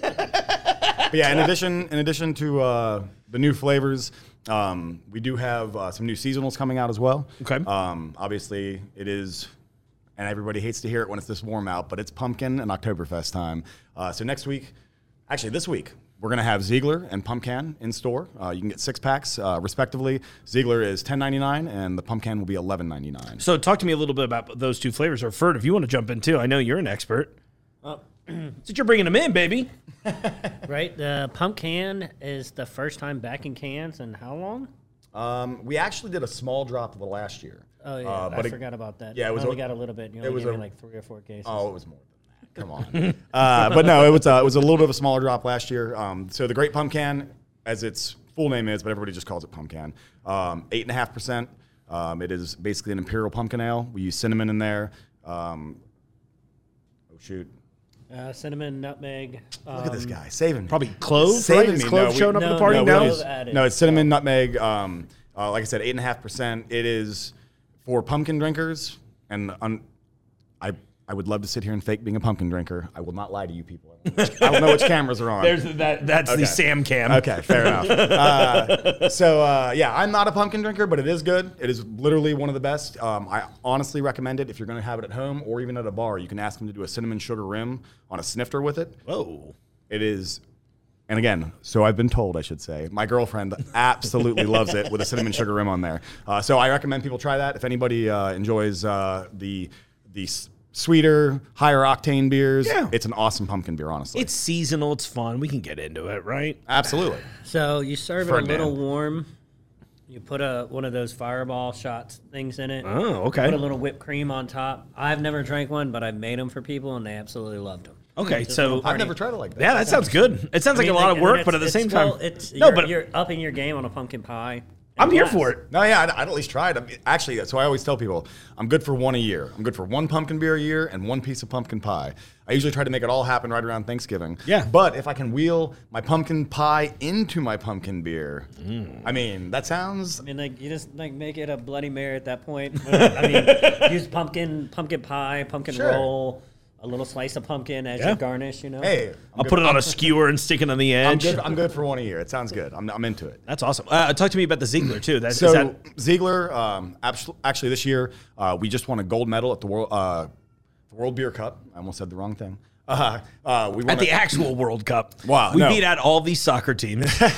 Yeah, in addition, in addition to uh, the new flavors, um, we do have uh, some new seasonals coming out as well. Okay. Um, obviously, it is, and everybody hates to hear it when it's this warm out, but it's pumpkin and Oktoberfest time. Uh, so next week, actually this week, we're gonna have Ziegler and Pumpkin in store. Uh, you can get six packs uh, respectively. Ziegler is ten ninety nine, and the Pumpkin will be eleven ninety nine. So, talk to me a little bit about those two flavors. Or Ferd, if you want to jump in too, I know you're an expert. Since you're bringing them in, baby. right? The pumpkin Can is the first time back in cans in how long? Um, we actually did a small drop of the last year. Oh yeah, Uh, I but it- forgot about that. yeah, it was only a- got a little bit. You it was gave me a- like three or four cases. Oh, it was more than that. Come on. uh, but no, it was uh, it was a little bit of a smaller drop last year. Um, so the Great Pumpkin, Can, as its full name is, but everybody just calls it Pumpkin. Um, Eight and a half percent. Um, it is basically an imperial pumpkin ale. We use cinnamon in there. Um, oh shoot! Uh, cinnamon, nutmeg. Look at this um, guy saving. Probably clove, Saving right? Is me. clove No, we- showing up at the party no, no, now? we added. no, it's cinnamon, nutmeg, um, Uh, like I said, eight and a half percent. It is for pumpkin drinkers, and un- I I would love to sit here and fake being a pumpkin drinker. I will not lie to you people. I don't know which, don't know which cameras are on. There's that. That's Okay. the Sam cam. Okay, fair enough. Uh, so uh, yeah, I'm not a pumpkin drinker, but it is good. It is literally one of the best. Um, I honestly recommend it if you're going to have it at home or even at a bar. You can ask them to do a cinnamon sugar rim on a snifter with it. Whoa. It is, and again, so I've been told, I should say, my girlfriend absolutely loves it with a cinnamon sugar rim on there. Uh, so I recommend people try that. If anybody uh, enjoys uh, the the s- sweeter, higher octane beers, Yeah. it's an awesome pumpkin beer. Honestly, It's seasonal. It's fun. We can get into it, right? absolutely. So you serve it a Ferdinand. little warm. You put a one of those fireball shots things in it. Oh, okay. Put a little whipped cream on top. I've never drank one, but I've made them for people, and they absolutely loved them. Okay, so I've never tried it like that. yeah, that sounds good. It sounds like a lot of work, but at the same time, it's no, you're, but you're upping your game on a pumpkin pie. I'm and here for it. No, yeah, I'd, I'd at least try it. I mean, actually, so I always tell people I'm good for one a year. I'm good for one pumpkin beer a year and one piece of pumpkin pie. I usually try to make it all happen right around Thanksgiving. Yeah. But if I can wheel my pumpkin pie into my pumpkin beer, Mm. I mean, that sounds. I mean, like you just like make it a Bloody Mary at that point. I mean, use pumpkin, pumpkin pie, pumpkin Sure. roll, a little slice of pumpkin as Yeah. your garnish. You know. Hey, I'm I'll good- put it on a skewer and stick it on the I'm edge. good. I'm good for one a year. It sounds good. I'm, I'm into it. That's awesome. Uh, talk to me about the Ziegler too. That's So is that, Ziegler, um, abso- actually this year uh, we just won a gold medal at the World uh, the World Beer Cup. I almost said the wrong thing. Uh, uh, we won at the actual World Cup. Wow, we no. beat out all these soccer teams.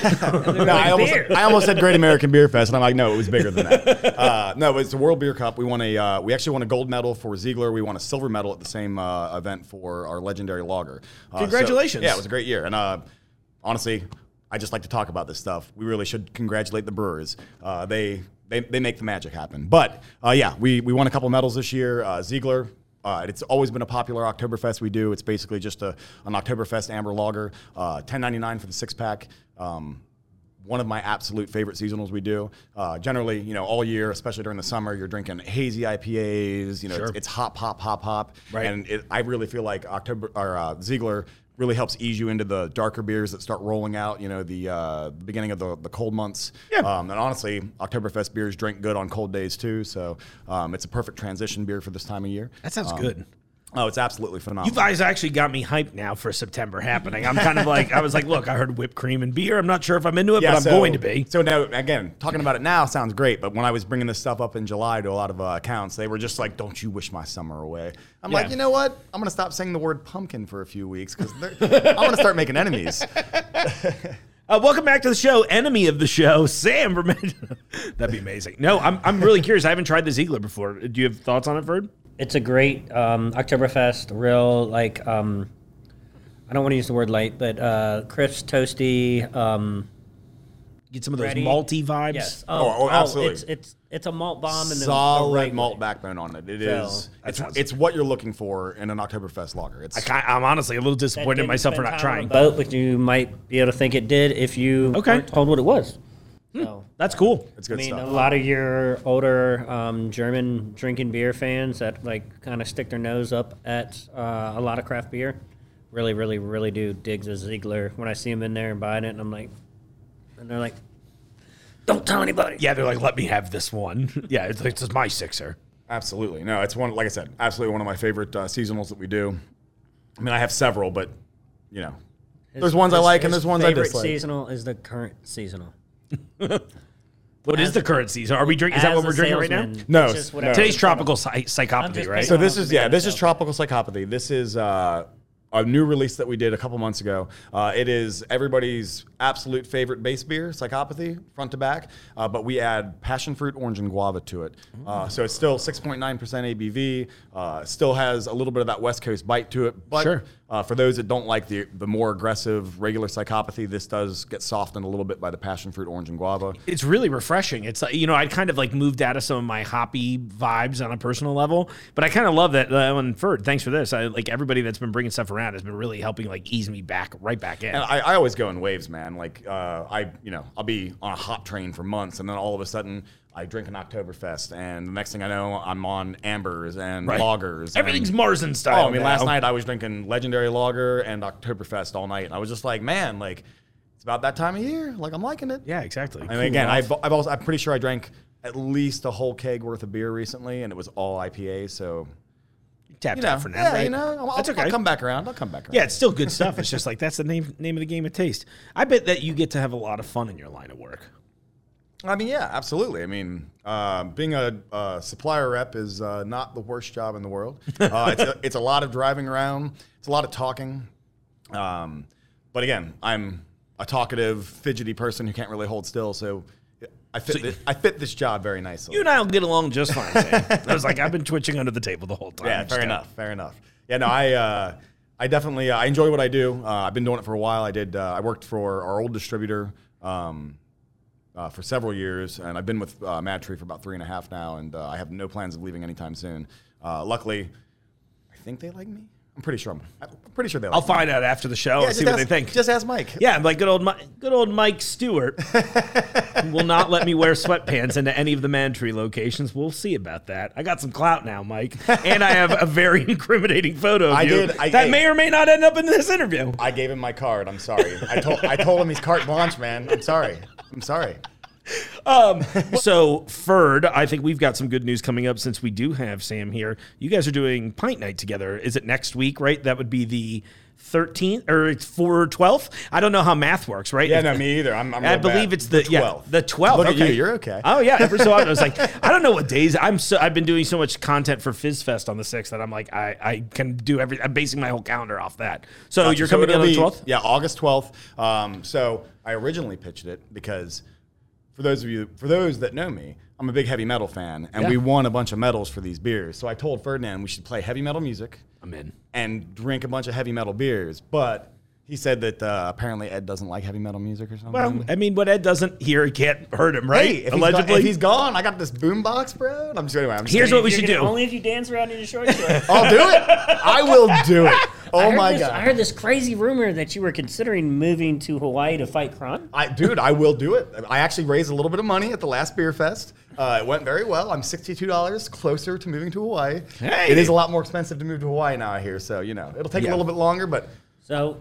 No, I almost. I almost said Great American Beer Fest, and I'm like, no, it was bigger than that. Uh, no, it's the World Beer Cup. We won a, uh, we actually won a gold medal for Ziegler. We won a silver medal at the same uh, event for our legendary lager. Uh, so- Congratulations. yeah, it was a great year, and uh, honestly, I just like to talk about this stuff. We really should congratulate the brewers. Uh, they, they they make the magic happen. But uh, yeah, we we won a couple medals this year. Uh, Ziegler. Uh, it's always been a popular Oktoberfest we do. It's basically just a, an Oktoberfest amber lager, uh, ten ninety nine for the six pack. Um, one of my absolute favorite seasonals we do. Uh, generally, you know, all year, especially during the summer, you're drinking hazy IPAs. You know, Sure. it's, it's hop, hop, hop, hop. Right. And it, I really feel like October or uh, Ziegler really helps ease you into the darker beers that start rolling out. You know, the uh, beginning of the, the cold months. Yeah. Um, and honestly, Oktoberfest beers drink good on cold days too. So um, it's a perfect transition beer for this time of year. that sounds Um, good. Oh, it's absolutely phenomenal. You guys actually got me hyped now for September happening. I'm kind of like, I was like, look, I heard whipped cream and beer. I'm not sure if I'm into it, but I'm so- going to be. So now, again, talking about it now sounds great, but when I was bringing this stuff up in July to a lot of uh, accounts, they were just like, "Don't you wish my summer away?" I'm like, you know what? I'm gonna stop saying the word pumpkin for a few weeks because I'm gonna start making enemies. Uh, welcome back to the show, enemy of the show, Sam. That'd be amazing. No, I'm, I'm really curious. I haven't tried the Ziegler before. Do you have thoughts on it, Ferd? It's a great um, Oktoberfest, real like um, I don't want to use the word light, but uh, crisp, toasty. Um, Get some of those Ready? malty vibes. yes. Oh, oh, absolutely. It's it's it's a malt bomb and the, the Solid right malt way. backbone on it. It So- is. That It's, sounds- it's what you're looking for in an Oktoberfest lager. It's I ki- I'm honestly a little That disappointed in didn't myself for spend not time on trying. boat, but you might be able to think it did if you Okay. weren't told what it was. So. That's cool. it's good I mean, stuff. a lot of your older um, German drinking beer fans that like kind of stick their nose up at uh, a lot of craft beer, really, really, really do dig the Ziegler when I see them in there and buying it, and I'm like, and they're like, don't tell anybody. Yeah, they're like, let me have this one. yeah, it's, it's just my sixer. Absolutely. No, it's one, like I said, absolutely one of my favorite uh, seasonals that we do. I mean, I have several, but, you know, there's ones I like and there's ones I favorite dislike. Seasonal is the current seasonal. What is the current season? Are we drinking? Is that what we're drinking right now? No, just no. Today's tropical psy- psychopathy, right? So this is yeah, this is Minnesota. tropical psychopathy. This is uh, a new release that we did a couple months ago. Uh, it is everybody's absolute favorite base beer, psychopathy, front to back. Uh, but we add passion fruit, orange, and guava to it. Uh, so it's still 6.9% ABV. Uh, still has a little bit of that West Coast bite to it. But Sure. uh, for those that don't like the the more aggressive regular psychopathy, this does get softened a little bit by the passion fruit, orange, and guava. it's really refreshing. It's like you know, I'd kind of like moved out of some of my hoppy vibes on a personal level, but I kind of love that. Uh, and Ferd, thanks for this. I like everybody that's been bringing stuff around has been really helping like ease me back right back in. And I, I always go in waves, man. Like uh, I, you know, I'll be on a hop train for months, and then all of a sudden I drink an Oktoberfest, and the next thing I know, I'm on ambers and Right. lagers. Everything's and, Marzen style. Oh, I mean, now. last night I was drinking legendary lager and Oktoberfest all night, and I was just like, man, like. it's about that time of year. Like I'm liking it. Yeah, exactly. I mean, again, I've, I've also I'm pretty sure I drank at least a whole keg worth of beer recently, and it was all IPA. So tapped you know, out for now. yeah, right? you know, I'll, that's okay. I'll come back around. I'll come back around. Yeah, it's still good stuff. It's just like that's the name name of the game of taste. I bet that you get to have a lot of fun in your line of work. I mean, yeah, absolutely. I mean, um, being a, a supplier rep is uh, not the worst job in the world. Uh, it's, a, it's a lot of driving around. It's a lot of talking. Um, but again, I'm a talkative, fidgety person who can't really hold still. So I fit, thi- I fit this job very nicely. You and I'll get along just fine. Sam. I was like, I've been twitching under the table the whole time. Yeah, fair enough. Fair enough. Yeah, no, I uh, I definitely uh, I enjoy what I do. Uh, I've been doing it for a while. I did. Uh, I worked for our old distributor um, uh, for several years, and I've been with uh, Mad Tree for about three and a half now, and uh, I have no plans of leaving anytime soon. Uh, luckily, I think they like me. I'm pretty sure. I'm, I'm pretty sure they. Like I'll find out after the show Yeah, and see just what they think. Just ask Mike. yeah, like good old, Mi- good old Mike Stewart will not let me wear sweatpants into any of the Mad Tree locations. We'll see about that. I got some clout now, Mike, and I have a very incriminating photo of I you did- I- that hey. may or may not end up in this interview. I gave him my card. I'm sorry. I told I told him he's carte blanche, man. I'm sorry. I'm sorry. So, Ferd, I think we've got some good news coming up since we do have Sam here. You guys are doing Pint Night together. Is it next week, right? That would be the 13th or it's for 12th? I don't know how math works, right? Yeah, no, me either. I'm. I'm I believe bad. it's the, yeah 12th. the 12th. Look at okay. you. You're okay. Oh yeah. Every so often, I was like, I don't know what days. I'm so I've been doing so much content for Fizz Fest on the 6th that I'm like, I, I can do every. I'm basing my whole calendar off that. So Gotcha. you're So coming in on the 12th. Yeah, August 12th. Um, so I originally pitched it because for those of you, for those that know me, I'm a big heavy metal fan, and Yeah. we won a bunch of medals for these beers. So I told Ferdinand we should play heavy metal music I'm in. and drink a bunch of heavy metal beers. But he said that uh, apparently Ed doesn't like heavy metal music or something. Well, I mean, what Ed doesn't hear, it can't hurt him, right? hey, if he's, gone, Allegedly. if he's gone, I got this boombox, bro. And I'm just anyway. I'm just Here's kidding. what we You're should do. Only if you dance around in your short shorts. I'll do it. I will do it. I Oh heard my this, god. I heard this crazy rumor that you were considering moving to Hawaii to fight Kron. I, dude, I will do it. I actually raised a little bit of money at the last beer fest. Uh, it went very well. I'm $62 closer to moving to Hawaii. Hey. It is a lot more expensive to move to Hawaii now, I hear. So, you know, it'll take Yeah. a little bit longer, but So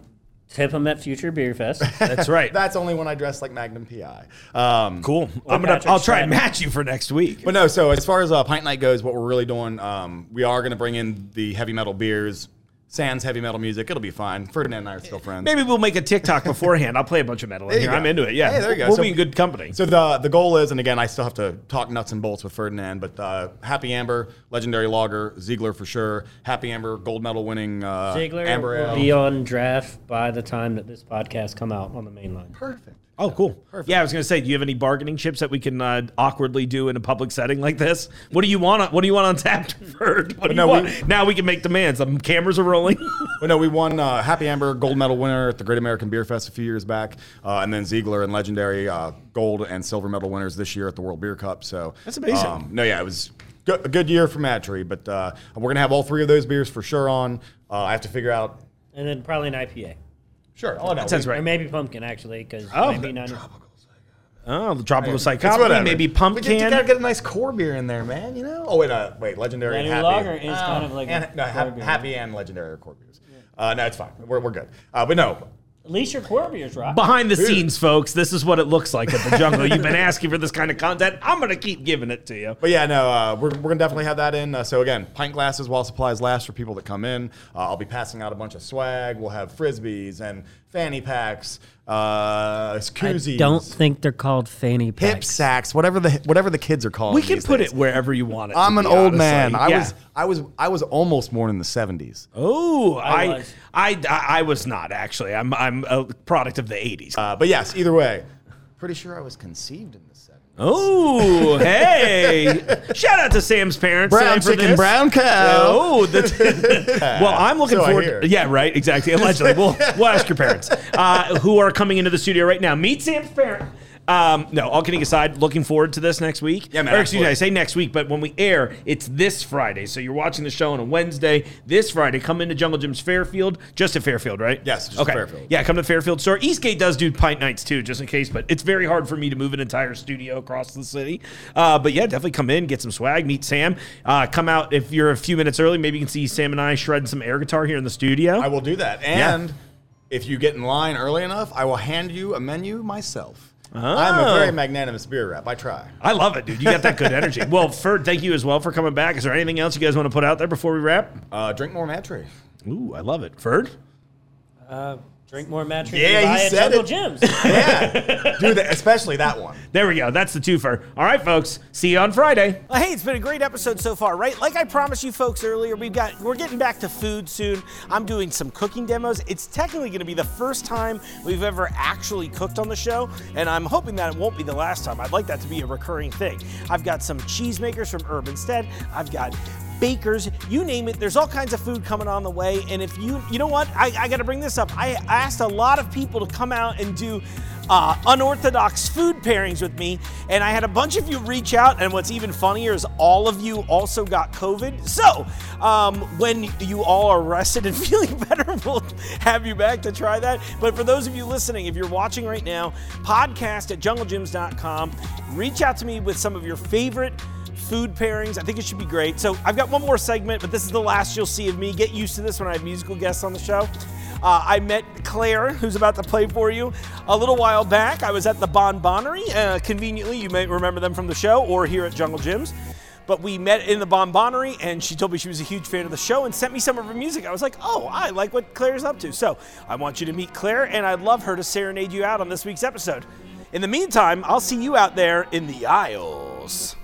tip him at Future Beer Fest. That's right. that's only when I dress like Magnum PI. Um, cool. I'm gonna. Patrick I'll try and Stratton. match you for next week. But no, so as far as uh, Pint Night goes, what we're really doing, um, we are going to bring in the heavy metal beers, sans heavy metal music. It'll be fine. Ferdinand and I are still friends. Maybe we'll make a TikTok beforehand. I'll play a bunch of metal in There you here. go. I'm into it. Yeah. Hey, there you go. We'll So- be in good company. So the the goal is, and again, I still have to talk nuts and bolts with Ferdinand, but uh, Happy Amber, legendary logger, Ziegler for sure. Happy Amber, gold medal winning uh, Ziegler Amber will Ale. be on draft by the time that this podcast come out on the main line. Perfect. Oh, cool. Yeah, I was gonna say, do you have any bargaining chips that we can uh, awkwardly do in a public setting like this? What do you want? On, what do you want on tap, Ferd? What do you no, want? we- now we can make demands. The cameras are rolling. Well, no, we won uh, Happy Amber gold medal winner at the Great American Beer Fest a few years back, uh, and then Ziegler and legendary uh, gold and silver medal winners this year at the World Beer Cup. So That's amazing. Um, no, yeah, it was good, a good year for Mad Tree, but uh, we're gonna have all three of those beers for sure on. Uh, I have to figure out. And then probably an IPA. Sure. Oh no, That sounds right. Or maybe pumpkin, actually, because Oh, maybe not. Oh, the tropical It's psychopathy, whatever. maybe We pumpkin. just- you gotta get a nice core beer in there, man. You know. Oh wait, uh, wait, legendary and Legendary happy. lager is kind of like a and, no, core hap- beer. happy and legendary are core beers. Uh, no, it's fine. We're, we're good. Uh, but no, At least your core beers, Rob. Behind the scenes, folks, this is what it looks like at the jungle. You've been asking for this kind of content. I'm gonna keep giving it to you. But yeah, no, uh, we're, we're gonna definitely have that in. Uh, so again, pint glasses while supplies last for people that come in. Uh, I'll be passing out a bunch of swag. We'll have frisbees and fanny packs, uh, I don't think they're called fanny packs. hip packs. sacks, whatever the whatever the kids are calling. We can put days. it wherever you want it. I'm an old honestly. man. I Yeah. was I was I was almost born in the 70s. Oh, I, was. I, I, I was not actually. I'm, I'm a product of the '80s. Uh, but yes, either way, pretty sure I was conceived in the 70s. Oh, hey! Shout out to Sam's parents. Brown uh, for chicken, this. brown cow. Oh, that's, well, I'm looking So forward. To, yeah, right. Exactly. Allegedly, we'll we'll ask your parents uh, who are coming into the studio right now. Meet Sam's parent. Um, no, all kidding aside, looking forward to this next week. Yeah, man, Or excuse me, I say next week, but when we air, it's this Friday. So you're watching the show on a Wednesday. This Friday, come into Jungle Jim's Fairfield, just at Fairfield, right? Yes, just okay. Fairfield. Yeah, come to Fairfield store. Eastgate does do pint nights too, just in case, but it's very hard for me to move an entire studio across the city. Uh, but yeah, definitely come in, get some swag, meet Sam. Uh, come out if you're a few minutes early. Maybe you can see Sam and I shred some air guitar here in the studio. I will do that. And If you get in line early enough, I will hand you a menu myself. I'm a very magnanimous beer rep. I try. I love it, dude. You got that good energy. Well, Ferd, thank you as well for coming back. Is there anything else you guys want to put out there before we wrap? Uh, drink more Mad Tree. Ooh, I love it. Ferd? Uh, drink more mattress. Yeah, he buy at said Jungle it. Gyms. Yeah, do that, especially that one. There we go. That's the twofer. All right, folks. See you on Friday. Well, hey, it's been a great episode so far, right? Like I promised you folks earlier, we've got we're getting back to food soon. I'm doing some cooking demos. It's technically going to be the first time we've ever actually cooked on the show, and I'm hoping that it won't be the last time. I'd like that to be a recurring thing. I've got some cheesemakers from Urban Stead. I've got bakers, you name it. There's all kinds of food coming on the way. And if you, you know what, I, I got to bring this up. I asked a lot of people to come out and do uh, unorthodox food pairings with me, and I had a bunch of you reach out. And what's even funnier is all of you also got COVID. So um, when you all are rested and feeling better, we'll have you back to try that. But for those of you listening, if you're watching right now, podcast at junglejims.com. Reach out to me with some of your favorite food pairings. I think it should be great. So I've got one more segment, but this is the last you'll see of me. Get used to this when I have musical guests on the show. Uh, I met Claire, who's about to play for you, a little while back. I was at the BonBonerie. Uh, conveniently, you may remember them from the show or here at Jungle Jim's. But we met in the BonBonerie, and she told me she was a huge fan of the show and sent me some of her music. I was like, oh, I like what Claire's up to. So I want you to meet Claire, and I'd love her to serenade you out on this week's episode. In the meantime, I'll see you out there in the aisles.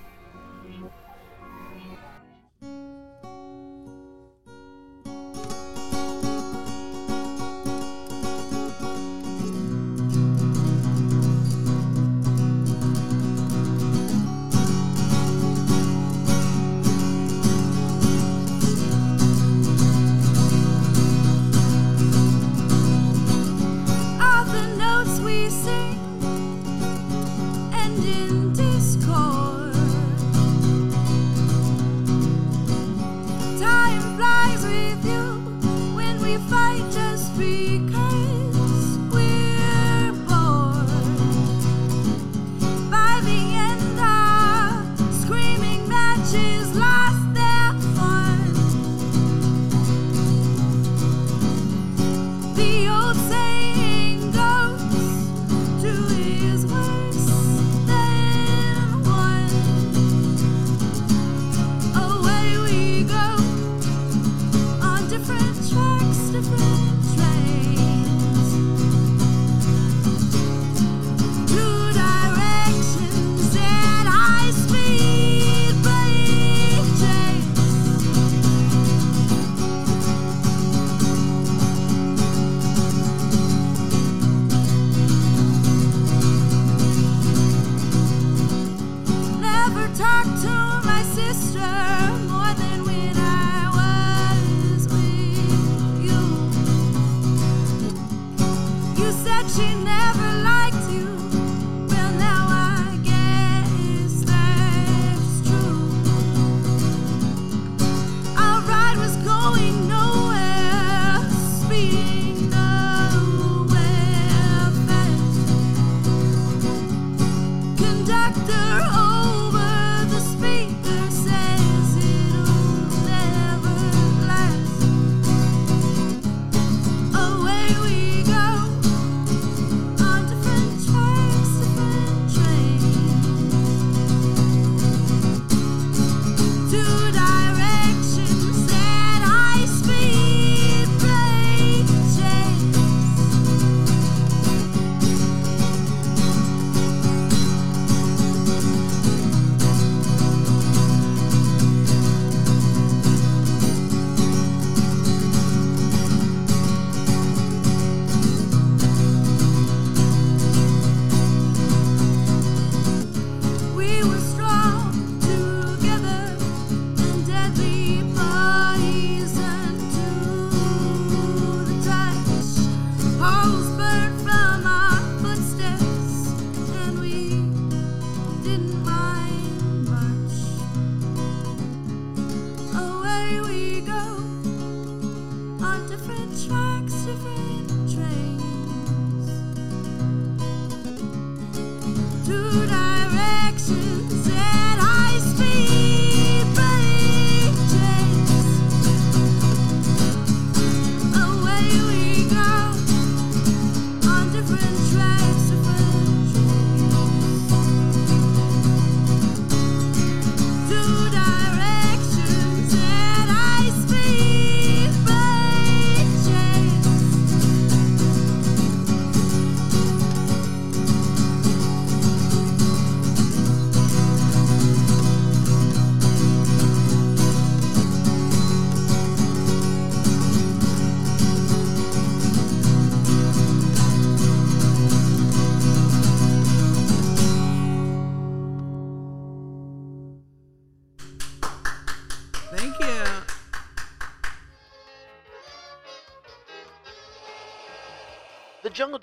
Notes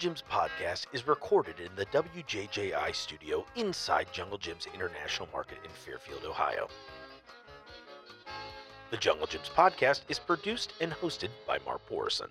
Jim's podcast is recorded in the WJJI studio inside Jungle Jim's International Market in Fairfield, Ohio. The Jungle Jim's podcast is produced and hosted by Mark Borison.